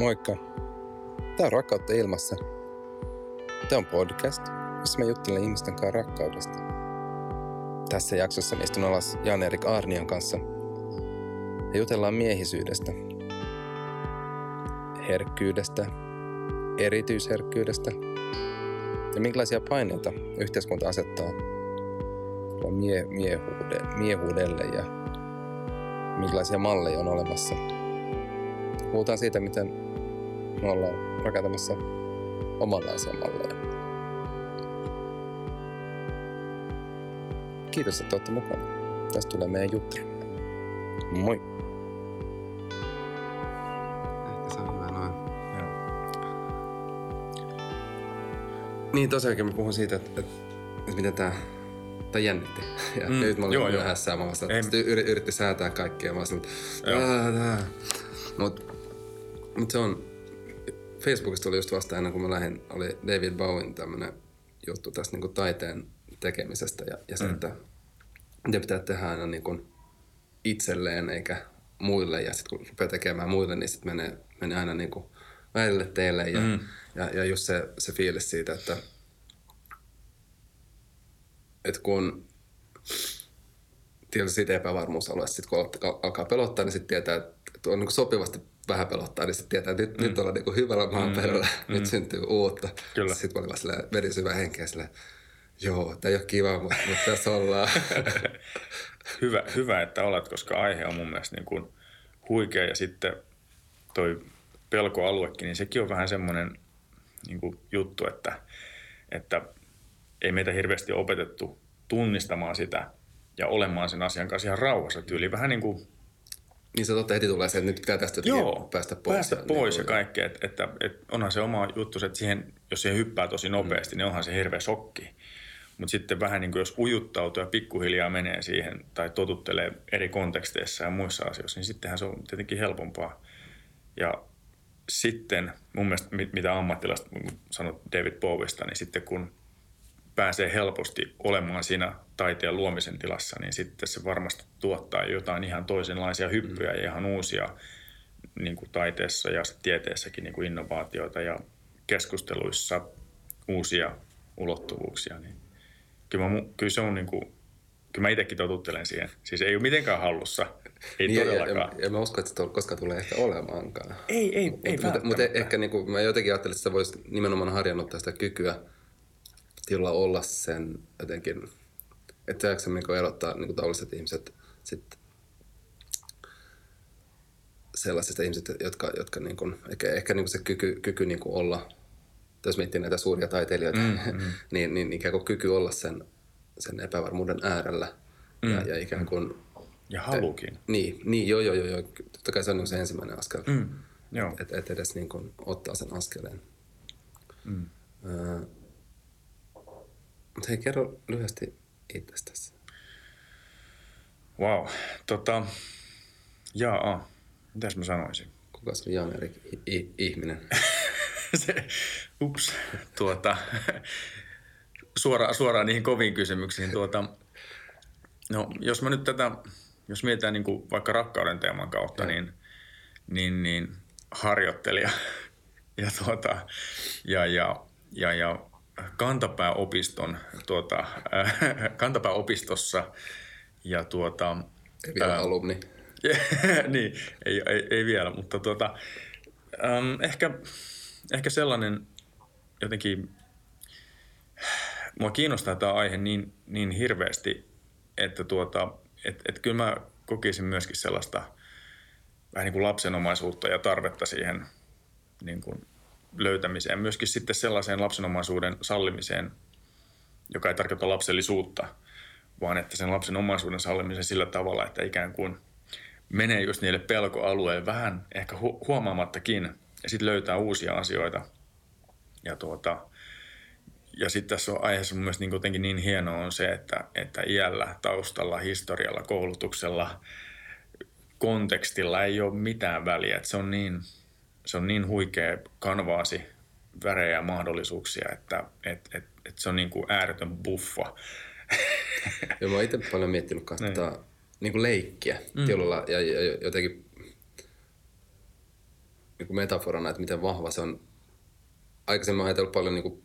Moikka. Tämä on Rakkautta ilmassa. Tämä on podcast, jossa mä juttelen ihmisten kanssa rakkaudesta. Tässä jaksossa mä istun alas Jan-Erik Arnian kanssa ja jutellaan miehisyydestä, herkkyydestä, erityisherkkyydestä ja minkälaisia paineita yhteiskunta asettaa mie- miehuude- miehuudelle ja minkälaisia malleja on olemassa. Puhutaan siitä, miten me ollaan rakentamassa omanlaisia malleja. Kiitos, että olette mukana. Tästä tulee meidän juttu. Moi! Ehkä se on hyvä noin. Niin tosiaankin mä puhun siitä, että, että, että miten tää, tää jännitti. Ja mm, nyt mä olin joo, joo. myöhässä ja mä vasta, Ei- sitten yri, yritti säätää kaikkea. Mä olisin, Joo. Mut, mut se on, Facebookista tuli just vasta ennen kuin mä lähdin, oli David Bowen tämmönen juttu tästä niin taiteen tekemisestä ja, ja se, Mm. että mitä pitää tehdä aina niin kuin itselleen eikä muille ja sitten kun rupeaa tekemään muille, niin sitten menee, menee aina niin kuin välille teille ja, Mm. ja, ja just se, se fiilis siitä, että, että kun tietysti siitä epävarmuusalueesta, sit kun alkaa- alkaa pelottaa, niin sitten tietää, että on niin sopivasti vähän pelottaa, niin sitten tietää, että nyt, mm. nyt ollaan niin hyvällä maaperällä, mm. nyt syntyy uutta. Kyllä. Sitten mä olin vaan silleen, vedin syvän henkeä silleen, joo, tämä ei ole kiva, mutta, mutta tässä ollaan. hyvä, hyvä, että olet, koska aihe on mun mielestä niin kuin huikea ja sitten toi pelkoaluekin, niin sekin on vähän semmoinen niin kuin juttu, että, että ei meitä hirveästi opetettu tunnistamaan sitä ja olemaan sen asian kanssa ihan rauhassa tyyli. Vähän niin kuin niin se totta heti tulee se, että nyt pitää tästä Joo, päästä pois. Päästä ja pois niin ja kaikkea. Että, että, että onhan se oma juttu, että siihen, jos siihen hyppää tosi nopeasti, mm. niin onhan se hirveä shokki. Mutta sitten vähän niin kuin jos ujuttautuu ja pikkuhiljaa menee siihen tai totuttelee eri konteksteissa ja muissa asioissa, niin sittenhän se on tietenkin helpompaa. Ja sitten mun mielestä, mit- mitä ammattilaiset sanot David Bowista, niin sitten kun pääsee helposti olemaan siinä taiteen luomisen tilassa, niin sitten se varmasti tuottaa jotain ihan toisenlaisia hyppyjä ja ihan uusia niin kuin taiteessa ja tieteessäkin niin kuin innovaatioita ja keskusteluissa uusia ulottuvuuksia. Niin kyllä, mä, kyllä se on niin kuin, kyllä mä itsekin totuttelen siihen. Siis ei ole mitenkään hallussa. Ei Niin, todellakaan. ja, ja, mä uskon, että se to- koskaan tulee ehkä olemaankaan. ei, ei, ei Mutta mut, ehkä niin kuin, mä jotenkin ajattelin, että sä voisit nimenomaan harjannuttaa sitä kykyä tila olla sen jotenkin, että sä niin erottaa niin tavalliset ihmiset sit sellaisista ihmisistä, jotka, jotka niin kuin, ehkä, ehkä niin kuin se kyky, kyky niin kuin olla, jos miettii näitä suuria taiteilijoita, mm, mm. niin, niin ikään kuin kyky olla sen, sen epävarmuuden äärellä mm. ja, ja ikään kuin Ja halukin. niin, niin joo, joo, joo, joo. Totta kai se on niin se ensimmäinen askel. Mm. Että et edes niin kuin ottaa sen askeleen. Mm. Öö, mutta hei, kerro lyhyesti itsestäsi. Wow. Tota, jaa, mitäs mä sanoisin? Kuka se on Jan-Erik I- ihminen? se, ups, tuota, suoraan, suoraan niihin koviin kysymyksiin. Tuota, no, jos mä nyt tätä, jos mietitään niin kuin vaikka rakkauden teeman kautta, niin, niin, niin harjoittelija ja, tuota, ja, ja, ja, ja kantapääopiston, tuota, äh, kantapääopistossa ja tuota, Ei vielä ää, alumni. niin, ei, ei, ei vielä, mutta tuota, äm, ehkä, ehkä sellainen jotenkin, mua kiinnostaa tämä aihe niin, niin hirveästi, että tuota, et, et kyllä mä kokisin myöskin sellaista vähän niin kuin lapsenomaisuutta ja tarvetta siihen niin kuin löytämiseen. Myöskin sitten sellaiseen lapsenomaisuuden sallimiseen, joka ei tarkoita lapsellisuutta, vaan että sen lapsen omaisuuden sallimisen sillä tavalla, että ikään kuin menee just niille pelkoalueille vähän ehkä hu- huomaamattakin ja sitten löytää uusia asioita. Ja, tuota, ja sitten tässä on aiheessa mun mielestä niin jotenkin niin hienoa on se, että, että iällä, taustalla, historialla, koulutuksella, kontekstilla ei ole mitään väliä. Että se, on niin, se on niin huikea kanvaasi värejä ja mahdollisuuksia, että et, et, et se on niin kuin ääretön buffa. Ja mä oon itse paljon miettinyt kanssa Niin. tota, niin kuin leikkiä mm. ja, ja, ja jotenkin niin metaforana, että miten vahva se on. Aikaisemmin ajatellut paljon niin kuin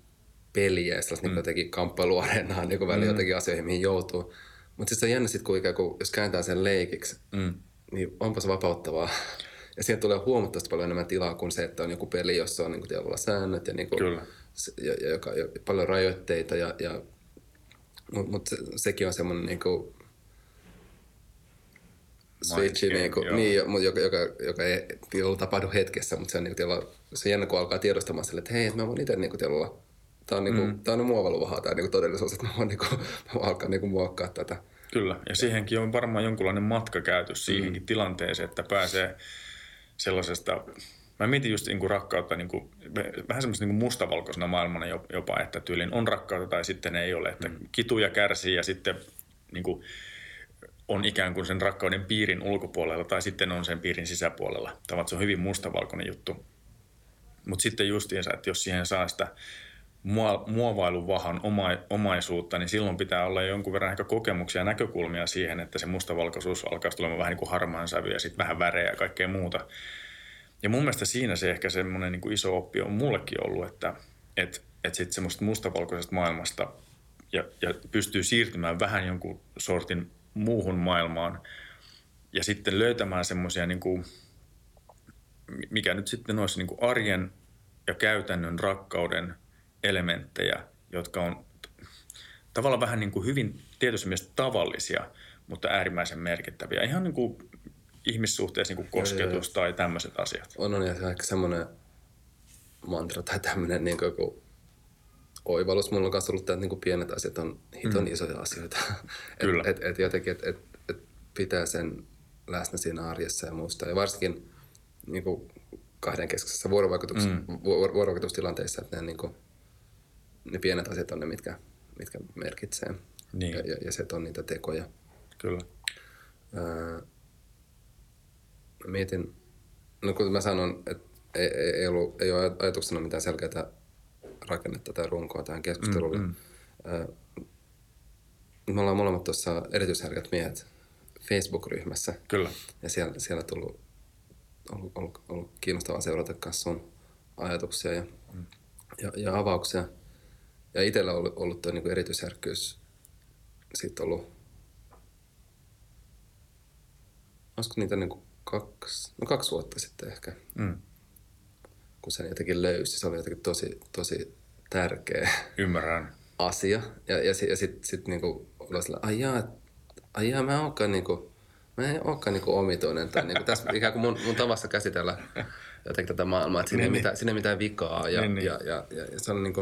peliä ja sellaista mm. niin jotenkin kamppailuareenaa niin välillä mm. jotenkin asioihin, mihin joutuu. Mutta sitten se on jännä sit, kun, ikään kuin, jos kääntää sen leikiksi, mm. niin onpa se vapauttavaa. Ja siihen tulee huomattavasti paljon enemmän tilaa kuin se, että on joku peli, jossa on niin kuin, säännöt ja, niin kuin, Kyllä. ja, ja, joka, ja paljon rajoitteita. Ja, ja, Mutta mut se, sekin on semmoinen niin kuin, switchi, niin, kuin, niin, joka, joka, joka ei tapahdu hetkessä, mutta se on, niin kuin, se on jännä, kun alkaa tiedostamaan sille, että hei, mä voin itse niin kuin, olla Tämä on, niinku, mm. tämä on muovaluvahaa tämä niinku todellisuus, että mä voin, niinku, mä voin alkaa niinku muokkaa tätä. Kyllä, ja siihenkin on varmaan jonkunlainen matka käyty siihenkin mm. tilanteeseen, että pääsee sellaisesta Mä mietin just niin kuin rakkautta niin kuin, vähän semmoista niin mustavalkoisena maailmana jopa, että tyylin on rakkautta tai sitten ei ole. Että mm. kituja kärsii ja sitten niin kuin, on ikään kuin sen rakkauden piirin ulkopuolella tai sitten on sen piirin sisäpuolella. Tämä se on hyvin mustavalkoinen juttu. Mutta sitten justiinsa, että jos siihen saa sitä muovailuvahan oma, omaisuutta, niin silloin pitää olla jonkun verran ehkä kokemuksia ja näkökulmia siihen, että se mustavalkoisuus alkaa tulemaan vähän niin kuin harmaan sävy ja sitten vähän värejä ja kaikkea muuta. Ja mun mielestä siinä se ehkä semmoinen niin iso oppi on mullekin ollut, että et, et sitten semmoista mustavalkoisesta maailmasta ja, ja pystyy siirtymään vähän jonkun sortin muuhun maailmaan ja sitten löytämään semmoisia, niin mikä nyt sitten olisi niin kuin arjen ja käytännön rakkauden – elementtejä, jotka on tavallaan vähän niin kuin hyvin tietysti mielessä tavallisia, mutta äärimmäisen merkittäviä. Ihan niin kuin ihmissuhteessa niin kuin kosketus tai tämmöiset asiat. On, on ja se on ehkä semmoinen mantra tai tämmöinen niin kuin oivallus. Mulla on myös ollut, että niin kuin pienet asiat on hiton mm. isoja asioita. Kyllä. et, et, et jotenkin, että et, et pitää sen läsnä siinä arjessa ja muusta. Ja varsinkin niin kuin kahden keskeisessä vuorovaikutus, mm. vuorovaikutustilanteissa, että ne niin kuin, ne pienet asiat on ne, mitkä, mitkä merkitsee. Niin. Ja, ja, ja se on niitä tekoja. Kyllä. Ää, mietin, no kun mä sanon, että ei, ei, ei, ollut, ei ole ajatuksena mitään selkeää rakennetta tai runkoa tähän keskustelulle. Mm, mm. Ää, me ollaan molemmat tuossa erityisherkät miehet Facebook-ryhmässä. Kyllä. Ja siellä, siellä on tullut, ollut, ollut, ollut kiinnostavaa seurata kanssa sun ajatuksia ja, mm. ja, ja avauksia. Ja itsellä on ollut, ollut tuo niin erityisherkkyys siitä ollut, olisiko niitä niin kuin kaksi, no kaksi vuotta sitten ehkä, mm. kun sen jotenkin löysi. Se oli jotenkin tosi, tosi tärkeä Ymmärrän. asia. Ja, ja, ja sitten sit niinku oli sillä, ai jaa, ai jaa, mä oonkaan niinku, mä en olekaan niinku omituinen. Tai niinku tässä ikään kuin mun, mun tavassa käsitellä jotenkin tätä maailmaa, että siinä, niin, ei, niin. mitään, siinä ei mitään vikaa. Ja, niin, niin. ja, ja, ja, ja se oli niinku,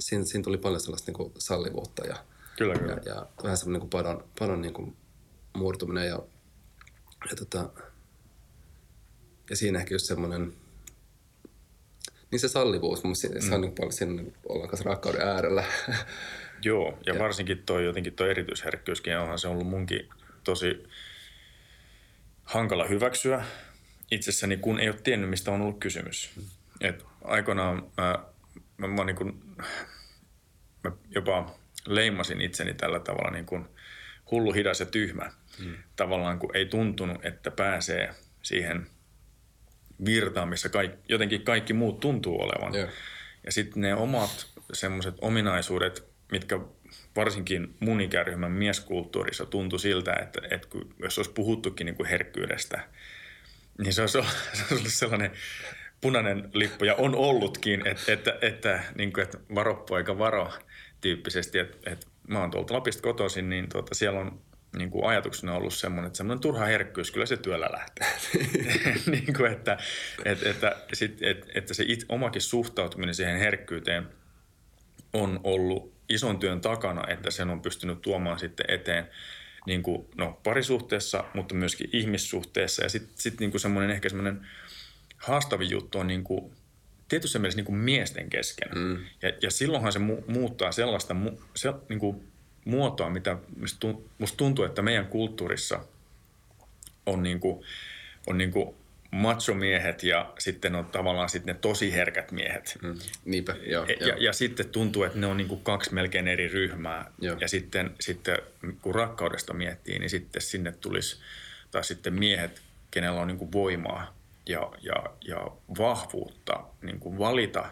siinä, siinä tuli paljon sellaista niin kuin sallivuutta ja, kyllä, kyllä. ja, ja vähän semmoinen niin padon, padon niin kuin murtuminen ja, ja, tota, ja siinä ehkä just semmoinen, niin se sallivuus, mun se, mm. se on niin paljon siinä ollaan kanssa rakkauden äärellä. Joo, ja, ja varsinkin toi jotenkin toi erityisherkkyyskin onhan se ollut munkin tosi hankala hyväksyä itsessäni, kun ei ole tiennyt, mistä on ollut kysymys. Mm. Et aikoinaan mä mä, mä, niin kuin, mä jopa leimasin itseni tällä tavalla niin kuin hullu, hidas ja tyhmä. Mm. Tavallaan kun ei tuntunut, että pääsee siihen virtaan, missä kaikki, jotenkin kaikki muut tuntuu olevan. Yeah. Ja sitten ne omat semmoiset ominaisuudet, mitkä varsinkin mun ikäryhmän mieskulttuurissa tuntui siltä, että, että kun, jos olisi puhuttukin niin kuin herkkyydestä, niin se olisi ollut, se olisi ollut sellainen punainen lippu ja on ollutkin, että, että, että, niin kuin, että varo poika varo tyyppisesti, että, että mä oon tuolta Lapista kotoisin, niin tuota, siellä on niin kuin ajatuksena ollut semmoinen, että semmoinen turha herkkyys, kyllä se työllä lähtee. niin kuin, että, että, että, sit, että, että se it, omakin suhtautuminen siihen herkkyyteen on ollut ison työn takana, että sen on pystynyt tuomaan sitten eteen niin kuin, no, parisuhteessa, mutta myöskin ihmissuhteessa. Ja sitten sit, niin semmoinen ehkä semmoinen – haastavin juttu on niin kuin, tietyssä mielessä niin kuin miesten kesken. Mm. Ja, ja silloinhan se mu- muuttaa sellaista mu- se, niin kuin muotoa, mitä musta tuntuu, että meidän kulttuurissa on, niin kuin, on niin kuin machomiehet ja sitten on tavallaan sitten ne tosi herkät miehet. Mm. Niinpä, joo, ja, joo. ja sitten tuntuu, että ne on niin kuin kaksi melkein eri ryhmää. Joo. Ja sitten, sitten kun rakkaudesta miettii, niin sitten sinne tulisi taas sitten miehet, kenellä on niin kuin voimaa ja, ja, ja vahvuutta niin kuin valita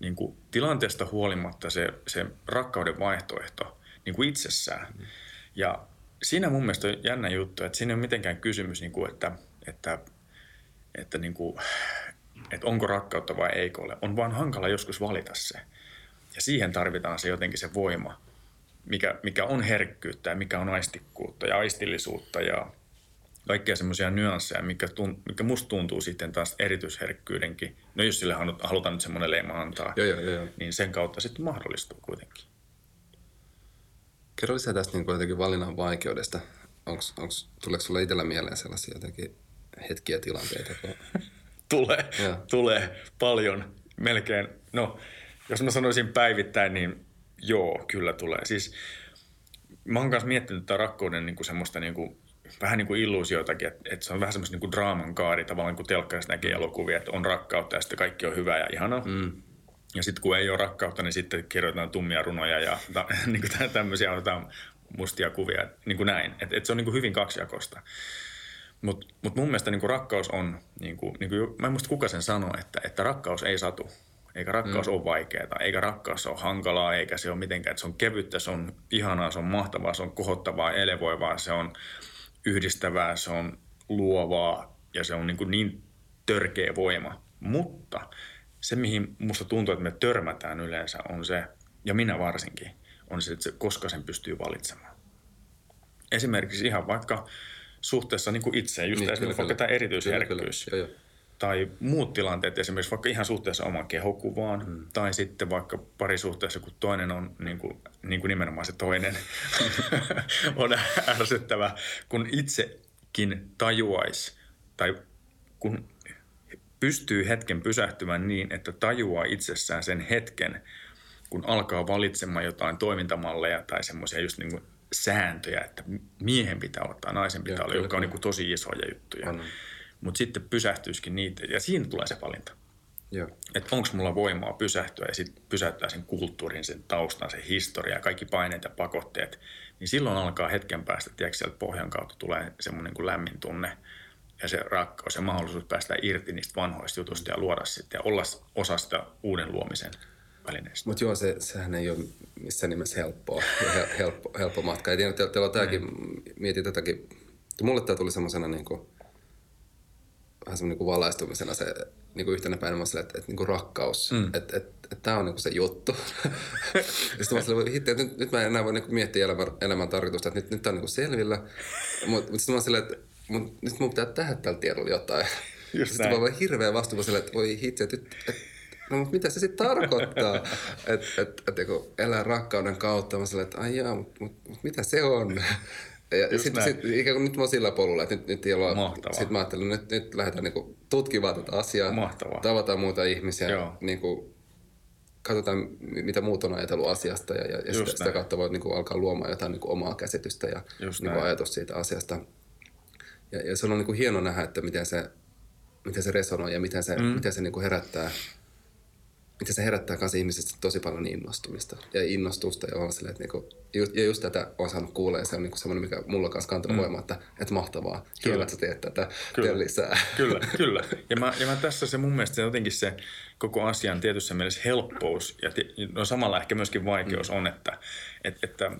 niin kuin tilanteesta huolimatta se, se rakkauden vaihtoehto niin kuin itsessään. Mm. Ja siinä mun mielestä on jännä juttu, että siinä ei ole mitenkään kysymys, niin kuin, että, että, että, niin kuin, että onko rakkautta vai eikö ole. On vaan hankala joskus valita se. Ja siihen tarvitaan se jotenkin se voima, mikä, mikä on herkkyyttä ja mikä on aistikkuutta ja aistillisuutta ja kaikkia semmoisia nyansseja, mikä, tunt, mikä musta tuntuu sitten taas erityisherkkyydenkin. No jos sille halutaan nyt semmoinen leima antaa, joo, joo, joo. niin sen kautta sitten mahdollistuu kuitenkin. Kerro lisää tästä niin jotenkin valinnan vaikeudesta. Onks, onks, tuleeko sulle itsellä mieleen sellaisia jotenkin hetkiä tilanteita? Kun... tulee, tulee paljon, melkein. No, jos mä sanoisin päivittäin, niin joo, kyllä tulee. Siis mä oon kanssa miettinyt tätä rakkauden niin kuin semmoista niin kuin, vähän niin kuin illuusioitakin, että, että se on vähän semmoista niin kuin draaman kaari, tavallaan kun telkkarissa näkee elokuvia, että on rakkautta ja sitten kaikki on hyvää ja ihanaa. Mm. Ja sitten kun ei ole rakkautta, niin sitten kirjoitetaan tummia runoja ja ta, niin kuin tämmöisiä otetaan mustia kuvia, niin kuin näin. Että et se on niin kuin hyvin kaksijakosta. Mutta mut mun mielestä niin kuin rakkaus on, niin kuin, niin kuin, mä en muista kuka sen sanoo, että, että rakkaus ei satu. Eikä rakkaus mm. ole vaikeaa, eikä rakkaus ole hankalaa, eikä se ole mitenkään, että se on kevyttä, se on ihanaa, se on mahtavaa, se on kohottavaa, elevoivaa, se on yhdistävää, se on luovaa ja se on niin, kuin niin törkeä voima. Mutta se, mihin musta tuntuu, että me törmätään yleensä, on se, ja minä varsinkin, on se, että se, koska sen pystyy valitsemaan. Esimerkiksi ihan vaikka suhteessa niin kuin itseen, just niin, esimerkiksi vaikka tämä erityisherkkyys. Kyllä, kyllä. Tai muut tilanteet, esimerkiksi vaikka ihan suhteessa oman kehokuvaan, hmm. tai sitten vaikka parisuhteessa, kun toinen on niin kuin, niin kuin nimenomaan se toinen, on ärsyttävä, kun itsekin tajuaisi, tai kun pystyy hetken pysähtymään niin, että tajuaa itsessään sen hetken, kun alkaa valitsemaan jotain toimintamalleja tai semmoisia just niin kuin sääntöjä, että miehen pitää ottaa, naisen pitää ja, olla, jotka on niin kuin tosi isoja juttuja. Mutta sitten pysähtyisikin niitä, ja siinä tulee se valinta. Että onko mulla voimaa pysähtyä ja sitten pysäyttää sen kulttuurin, sen taustan, sen historia, kaikki paineet ja pakotteet. Niin silloin alkaa hetken päästä, tiedätkö, sieltä pohjan kautta tulee semmoinen kuin lämmin tunne ja se rakkaus ja mahdollisuus päästä irti niistä vanhoista jutuista ja luoda sitten ja olla osa sitä uuden luomisen välineistä. Mutta joo, se, sehän ei ole missään nimessä helppoa ja helppo, helppo matka. Ja tiedän, että teillä on tämäkin, mietin tätäkin, mulle tämä tuli semmoisena niin kuin, vähän semmoinen niin valaistumisena se niin kuin yhtenä päivänä sille, että, että niin kuin rakkaus, mm. että, että, että tämä on niin kuin se juttu. ja sitten mä sille, että nyt, nyt mä en enää voi niin kuin miettiä elämän, elämän tarkoitusta, että nyt, nyt tämä on niin kuin selvillä. Mutta mut sitten mä silleen, että mut, nyt mun pitää tehdä tällä tiedolla jotain. Just sitten mä olen hirveän vastuulla silleen, että voi hitse, että, että, että no mutta mitä se sitten tarkoittaa, että et, et, kun elää rakkauden kautta, mä silleen, että ai jaa, mutta mut, mut mitä se on? Ja sitten sit, ikään kuin nyt mä oon sillä polulla, että nyt, nyt ei olla, sitten mä ajattelin, että nyt, nyt lähdetään niinku tutkimaan tätä asiaa, Mahtavaa. tavataan muita ihmisiä, niinku, katsotaan mitä muut on ajatellut asiasta ja, ja, ja sitä, sitä kautta voi niinku alkaa luomaan jotain niinku omaa käsitystä ja niinku ajatus siitä asiasta. Ja, ja se on niinku hieno nähdä, että miten se, miten se resonoi ja miten se, mm. miten se niinku herättää miten se herättää kanssa ihmisistä tosi paljon innostumista ja innostusta ja olla silleen, että niinku, just, ja just tätä on saanut kuulla ja se on niinku semmoinen, mikä mulla on kanssa kantanut mm. voimaa, että, että mahtavaa, kyllä, että sä teet tätä, kyllä. lisää. Kyllä, kyllä. Ja mä, ja mä tässä se mun mielestä se jotenkin se koko asian tietyssä mielessä helppous ja no samalla ehkä myöskin vaikeus mm. on, että, että, että,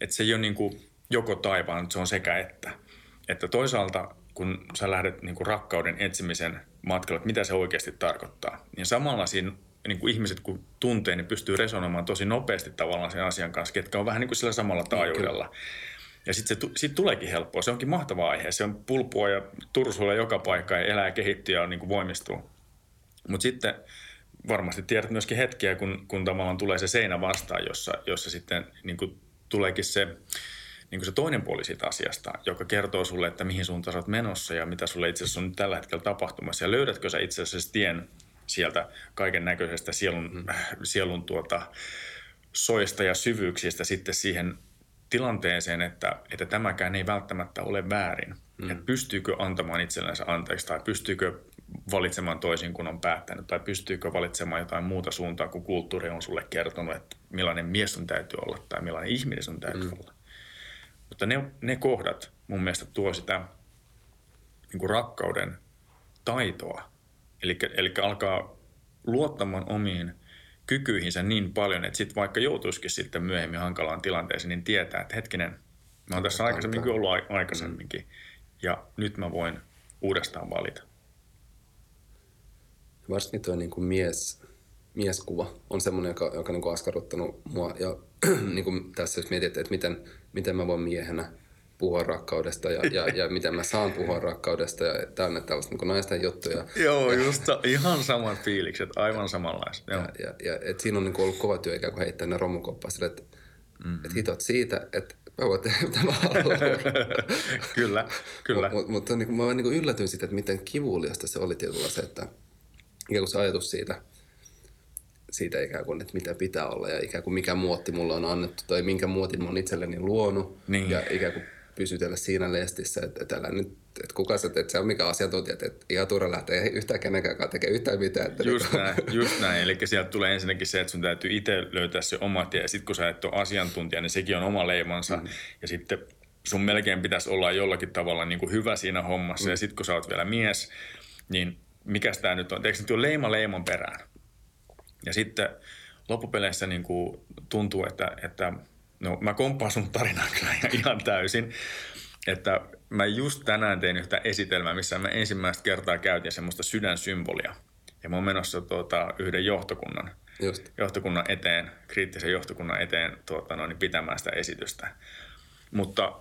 että se ei ole niin kuin joko taivaan, se on sekä että. Että toisaalta kun sä lähdet niin kuin rakkauden etsimisen matkalle, että mitä se oikeasti tarkoittaa, niin samalla siinä niin kuin ihmiset kun tuntee, niin pystyy resonoimaan tosi nopeasti tavallaan sen asian kanssa, ketkä on vähän niin kuin sillä samalla taajuudella. Ja sitten se sit tuleekin helppoa. Se onkin mahtava aihe. Se on pulpua ja tursuilla joka paikka ja elää ja kehittyy ja niin kuin voimistuu. Mutta sitten varmasti tiedät myöskin hetkiä, kun, kun tavallaan tulee se seinä vastaan, jossa, jossa sitten niin kuin tuleekin se, niin kuin se toinen puoli siitä asiasta, joka kertoo sulle, että mihin suuntaan oot menossa ja mitä sulle itse asiassa on nyt tällä hetkellä tapahtumassa. Ja löydätkö sä itse asiassa tien sieltä kaiken näköisestä sielun, mm. sielun tuota, soista ja syvyyksistä sitten siihen tilanteeseen, että, että tämäkään ei välttämättä ole väärin. Mm. Että pystyykö antamaan itsellensä anteeksi tai pystyykö valitsemaan toisin kuin on päättänyt tai pystyykö valitsemaan jotain muuta suuntaa kuin kulttuuri on sulle kertonut, että millainen mies on täytyy olla tai millainen ihminen on täytyy mm. olla. Mutta ne, ne kohdat mun mielestä tuo sitä niin kuin rakkauden taitoa. Eli, eli alkaa luottamaan omiin kykyihinsä niin paljon, että sitten vaikka joutuisikin sitten myöhemmin hankalaan tilanteeseen, niin tietää, että hetkinen, mä oon tässä aikaisemminkin ollut aikaisemminkin ja nyt mä voin uudestaan valita. Varsinkin tuo niin kuin mies, mieskuva on semmoinen, joka, joka niin kuin askarruttanut mua. Ja niin kuin tässä jos mietit, että miten, miten mä voin miehenä puhua rakkaudesta ja, ja, ja miten mä saan puhua rakkaudesta ja täynnä tällaista niin naisten juttuja. Joo, just ihan samat fiilikset, aivan samanlaiset. Ja, ja, ja et siinä on niin ollut kova työ ikään kuin heittää ne romukoppaa sille, että mm-hmm. et hitot siitä, että mä voin tehdä mitä mä haluan. kyllä, kyllä. Mutta mut, mut, niin mä niin yllätyin siitä, että miten kivuliasta se oli tietyllä se, että ikään kuin se ajatus siitä, siitä ikään kuin, että mitä pitää olla ja ikään kuin mikä muotti mulle on annettu tai minkä muotin mä oon itselleni luonut niin. ja ikään kuin pysytellä siinä lestissä, että, että älä nyt, että kuka sä, että se on mikä asiantuntija, että ihan turha lähtee yhtään kenenkään tekemään yhtään mitään. Että just, niin, näin, just näin, eli sieltä tulee ensinnäkin se, että sun täytyy itse löytää se oma tie, ja sitten kun sä et ole asiantuntija, niin sekin on oma leimansa, mm. ja sitten sun melkein pitäisi olla jollakin tavalla niin kuin hyvä siinä hommassa, mm. ja sitten kun sä oot vielä mies, niin mikä tämä nyt on, eikö nyt ole leima leimon perään? Ja sitten loppupeleissä niin kuin tuntuu, että, että no mä komppaan sun tarinaa kyllä ihan täysin, että mä just tänään tein yhtä esitelmää, missä mä ensimmäistä kertaa käytin semmoista sydänsymbolia. Ja mä oon menossa tuota, yhden johtokunnan, just. johtokunnan eteen, kriittisen johtokunnan eteen tuota, noin, pitämään sitä esitystä. Mutta,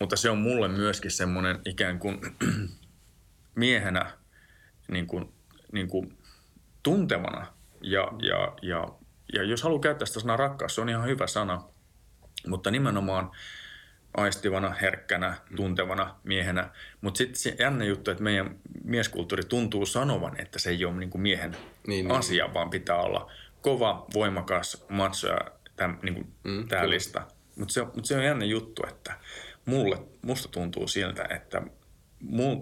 mutta se on mulle myöskin semmoinen ikään kuin miehenä niin kuin, niin kuin tuntevana ja, ja, ja, ja jos haluaa käyttää sitä sanaa rakkaus, se on ihan hyvä sana, mutta nimenomaan aistivana, herkkänä, tuntevana miehenä. Mutta sitten se jännä juttu, että meidän mieskulttuuri tuntuu sanovan, että se ei ole niinku miehen niin, niin, asia, niin. vaan pitää olla kova, voimakas, macho ja tämä niinku, mm, lista. Mutta se, mut se on jännä juttu, että mulle, musta tuntuu siltä, että mul,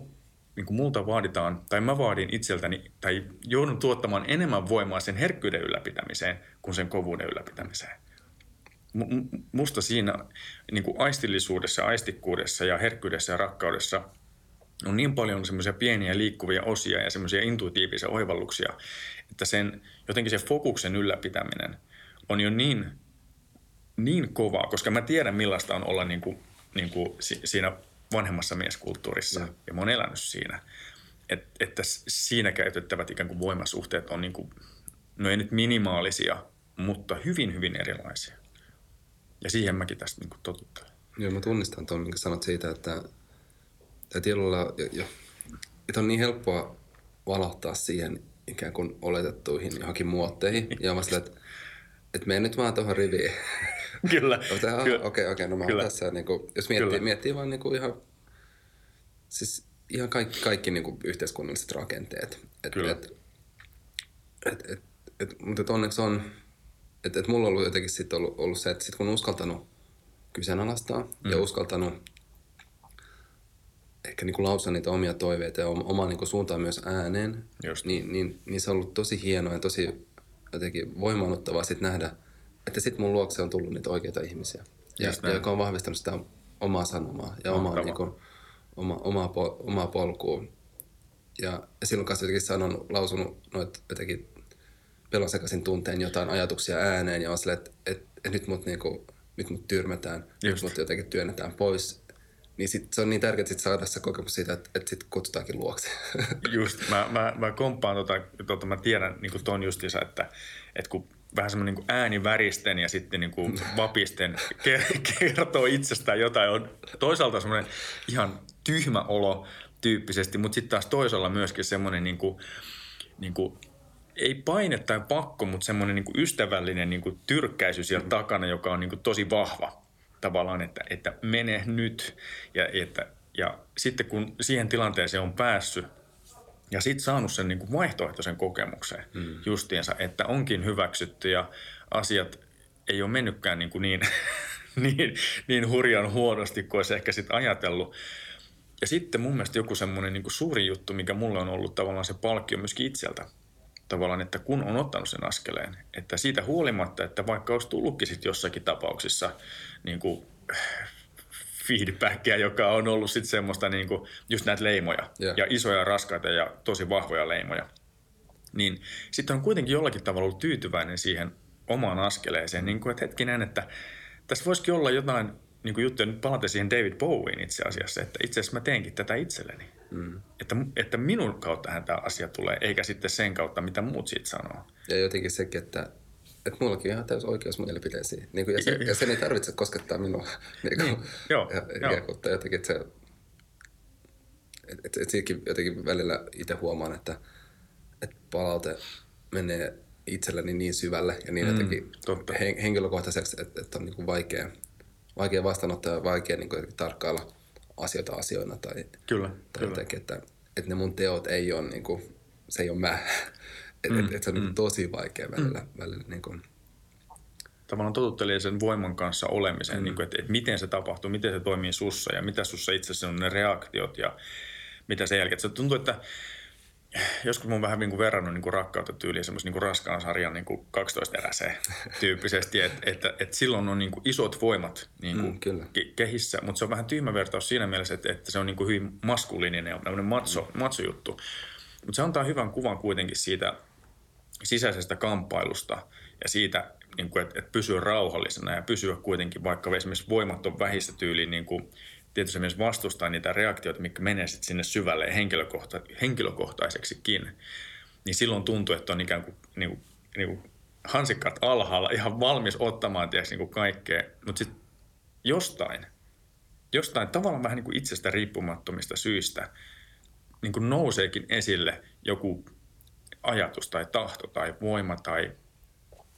niin kuin multa vaaditaan, tai mä vaadin itseltäni, tai joudun tuottamaan enemmän voimaa sen herkkyyden ylläpitämiseen kuin sen kovuuden ylläpitämiseen. Musta siinä niin kuin aistillisuudessa, aistikkuudessa ja herkkyydessä ja rakkaudessa on niin paljon semmoisia pieniä liikkuvia osia ja semmoisia intuitiivisia oivalluksia, että sen jotenkin se fokuksen ylläpitäminen on jo niin, niin kovaa, koska mä tiedän millaista on olla niin kuin, niin kuin siinä vanhemmassa mieskulttuurissa ja, ja mä oon elänyt siinä. Et, että siinä käytettävät ikään kuin voimasuhteet on niin kuin, no ei nyt minimaalisia, mutta hyvin, hyvin erilaisia. Ja siihen mäkin tästä niin totuttelen. Joo, mä tunnistan tuon, minkä sanot siitä, että, että tiedolla, että on niin helppoa valottaa siihen ikään kuin oletettuihin johonkin muotteihin. ja mä sillä, että, että mene nyt vaan tuohon riviin. Kyllä. Okei, okei, okay, okay, no mä Kyllä. tässä, niin kuin, jos miettii, Kyllä. miettii vaan niin kuin ihan, siis ihan kaikki, kaikki niin kuin yhteiskunnalliset rakenteet. Et, Kyllä. Et, et, et, et, mutta onneksi on, että et mulla on ollut jotenkin sit ollut, ollut se, että sit kun on uskaltanut kyseenalaistaa mm. ja uskaltanut ehkä niin lausua niitä omia toiveita ja oma niin suuntaan myös ääneen, niin, niin, niin, se on ollut tosi hienoa ja tosi jotenkin voimaannuttavaa sit nähdä, että sitten mun luokse on tullut niitä oikeita ihmisiä, ja, ja joka on vahvistanut sitä omaa sanomaa ja omaa, niin kuin, oma, omaa, omaa polkua. Ja, ja silloin kanssa jotenkin sanon, lausunut noit jotenkin pelonsekaisin tunteen jotain ajatuksia ääneen ja on silleen, että, että, että nyt, mut niinku, nyt mut tyrmätään, Just. mut jotenkin työnnetään pois. Niin sit se on niin tärkeää sit saada se kokemus siitä, että, että sit kutsutaankin luokse. Just, mä, mä, mä komppaan tota, tota, mä tiedän niin ton justiinsa, että, että kun vähän semmoinen niin ääni väristen ja sitten niin kuin vapisten kertoo itsestään jotain, on toisaalta semmoinen ihan tyhmä olo tyyppisesti, mutta sitten taas toisella myöskin semmoinen niin kuin, niin kuin ei paine tai pakko, mutta semmoinen niin ystävällinen niin tyrkkäisy siellä mm. takana, joka on niin tosi vahva tavallaan, että, että mene nyt. Ja, että, ja sitten kun siihen tilanteeseen on päässyt ja sitten saanut sen niin vaihtoehtoisen kokemuksen mm. justiinsa, että onkin hyväksytty ja asiat ei ole mennytkään niin, kuin niin, niin, niin hurjan huonosti kuin olisi ehkä sitten ajatellut. Ja sitten mun mielestä joku semmoinen niin suuri juttu, mikä mulle on ollut tavallaan se palkkio myöskin itseltä tavallaan, että kun on ottanut sen askeleen, että siitä huolimatta, että vaikka olisi tullutkin sitten jossakin tapauksissa niin kuin feedbackia, joka on ollut sitten semmoista niin kuin, just näitä leimoja. Joo. Ja isoja, raskaita ja tosi vahvoja leimoja. Niin sitten on kuitenkin jollakin tavalla ollut tyytyväinen siihen omaan askeleeseen, niin kuin, että hetkinen, että tässä voisikin olla jotain niin kuin juttuja, nyt palataan siihen David Bowien itse asiassa, että itse asiassa mä teenkin tätä itselleni. Mm. Että, että minun kauttahan tämä asia tulee, eikä sitten sen kautta, mitä muut siitä sanoo. Ja jotenkin sekin, että, että mullakin on ihan täys oikeus mielipiteisiin. Niin kuin, ja, se, ja sen ei tarvitse koskettaa minua. Niin kuin, Niin, joo, ja, joo. Ja, jotenkin, että se, et, et, et siinäkin jotenkin välillä itse huomaan, että, että palaute menee itselleni niin syvälle ja niin Mm, jotenkin totta. hen, henkilökohtaiseksi, että, että on niin kuin vaikea, vaikea vastaanottaa ja vaikea niin kuin tarkkailla asioita asioina tai, Kyllä, tai kyllä. jotenkin, että, että ne mun teot ei ole niin kuin, se ei ole mä. Että mm, et, et se on mm. niin tosi vaikea välillä, mm. välillä niin kuin, tavallaan totuttelee sen voiman kanssa olemisen, mm. niin kuin, että, että miten se tapahtuu, miten se toimii sussa ja mitä sussa itse asiassa on ne reaktiot ja mitä sen jälkeen. Se tuntuu, että joskus mä oon vähän niin kuin verrannut niin kuin rakkautta tyyliin semmoisen niin kuin raskaan sarjan niin kuin 12 eräseen tyyppisesti, että, että, että silloin on niin kuin isot voimat niin kuin Mm, kyllä. ke- kehissä, mutta se on vähän tyhmä vertaus siinä mielessä, että, että se on niin kuin hyvin maskuliininen ja tämmöinen macho, macho juttu. Mutta se antaa hyvän kuvan kuitenkin siitä sisäisestä kamppailusta ja siitä, niin kuin, että, että pysyä rauhallisena ja pysyä kuitenkin, vaikka esimerkiksi voimat on vähissä tyyliin, niin kuin, tietysti myös vastustaa niitä reaktioita, mitkä menee sitten sinne syvälle henkilökohta, henkilökohtaiseksikin, niin silloin tuntuu, että on ikään kuin, niin kuin, niin kuin hansikkaat alhaalla, ihan valmis ottamaan tiedätkö, niin kuin kaikkea, mutta sitten jostain, jostain tavallaan vähän niin kuin itsestä riippumattomista syistä niin kuin nouseekin esille joku ajatus tai tahto tai voima tai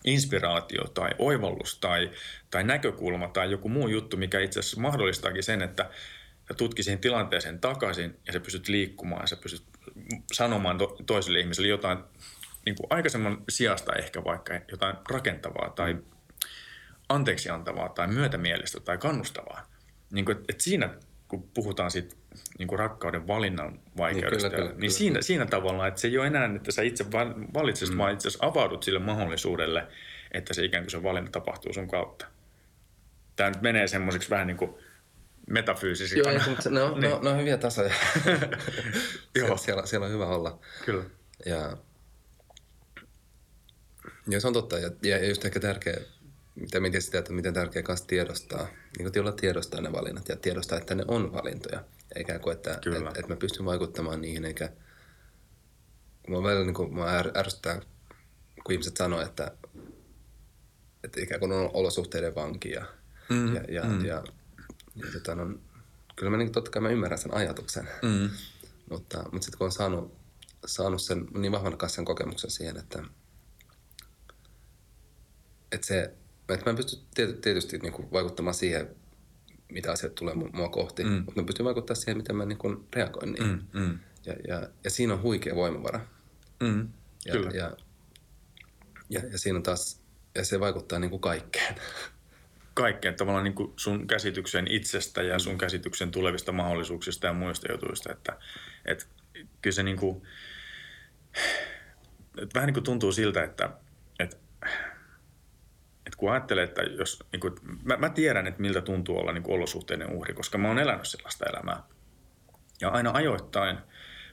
inspiraatio tai oivallus tai, tai näkökulma tai joku muu juttu, mikä itse asiassa mahdollistaakin sen, että sä siihen tilanteeseen takaisin ja sä pystyt liikkumaan sä pystyt sanomaan to- toiselle ihmiselle jotain niin kuin aikaisemman sijasta ehkä vaikka jotain rakentavaa tai anteeksi antavaa tai myötämielistä tai kannustavaa. Niin kuin, että, että siinä, kun puhutaan siitä niin kuin rakkauden valinnan vaikeudesta, Niin, kyllä, niin, kyllä, niin siinä, siinä tavalla, että se ei ole enää, että sä itse val- valitset, mm. vaan itse asiassa avaudut sille mahdollisuudelle, että se ikään kuin se valinta tapahtuu sun kautta. Tämä nyt menee semmoiseksi vähän niin kuin metafyysisiksi. Joo, mutta ne on, ne, on, ne on hyviä tasoja. Joo. siellä, siellä, siellä on hyvä olla. Kyllä. Ja, ja se on totta. Ja, ja just ehkä tärkeä, mitä mietin sitä, että miten tärkeä kanssa tiedostaa, niin kuin tiedostaa ne valinnat ja tiedostaa, että ne on valintoja. Eikä kuin, että, Kyllä. että, että mä pystyn vaikuttamaan niihin, eikä mä välillä niin kuin, mä är, ärsyttää, kun ihmiset sanoo, että, että ikään kuin on olosuhteiden vanki ja, Mm, ja, ja, mm. ja, ja tota, no, kyllä mä niin, totta kai mä ymmärrän sen ajatuksen. Mm. Mutta, mutta sitten kun on saanut, saanut sen niin vahvan kanssa sen kokemuksen siihen, että, että, se, että mä en pysty tiety, tietysti niin kuin vaikuttamaan siihen, mitä asiat tulee mu- mua kohti, mm. mutta mä pystyn vaikuttamaan siihen, miten mä niin kuin reagoin niihin. Mm. Mm. Ja, ja, ja siinä on huikea voimavara. Mm. Ja, Kyllä. Ja, ja, ja siinä on taas, ja se vaikuttaa niin kuin kaikkeen. kaikkeen tavallaan niin kuin sun käsityksen itsestä ja sun käsityksen tulevista mahdollisuuksista ja muista jutuista. Että, että kyllä se niin kuin, että vähän niin kuin tuntuu siltä, että, että kun ajattelee, että jos, niin kuin, mä, mä tiedän, että miltä tuntuu olla niin kuin olosuhteiden uhri, koska mä oon elänyt sellaista elämää. Ja aina ajoittain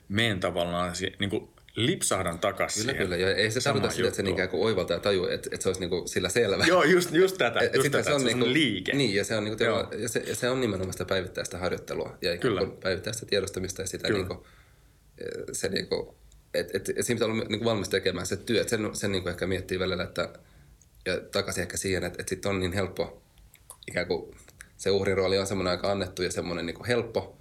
meen tavallaan, niin kuin lipsahdan takaisin Kyllä, kyllä. Ja ei se tarkoita sitä, että se ikään kuin oivaltaa ja tajuu, että, että se olisi niin kuin sillä selvä. Joo, just, just tätä. Et- et just sitä tätä, se on, se on niinku- liike. Niin, ja se on, niinku, Joo. ja se, ja se on nimenomaan sitä päivittäistä harjoittelua ja kuin Kyllä. päivittäistä tiedostamista ja sitä Kyllä. niinku, se niinku, et, et, et siinä pitää olla niinku valmis tekemään se työ. Et sen, sen niinku ehkä miettii välillä, että ja takaisin ehkä siihen, että, että sitten on niin helppo ikään kuin se uhrin rooli on semmoinen aika annettu ja semmoinen niinku helppo,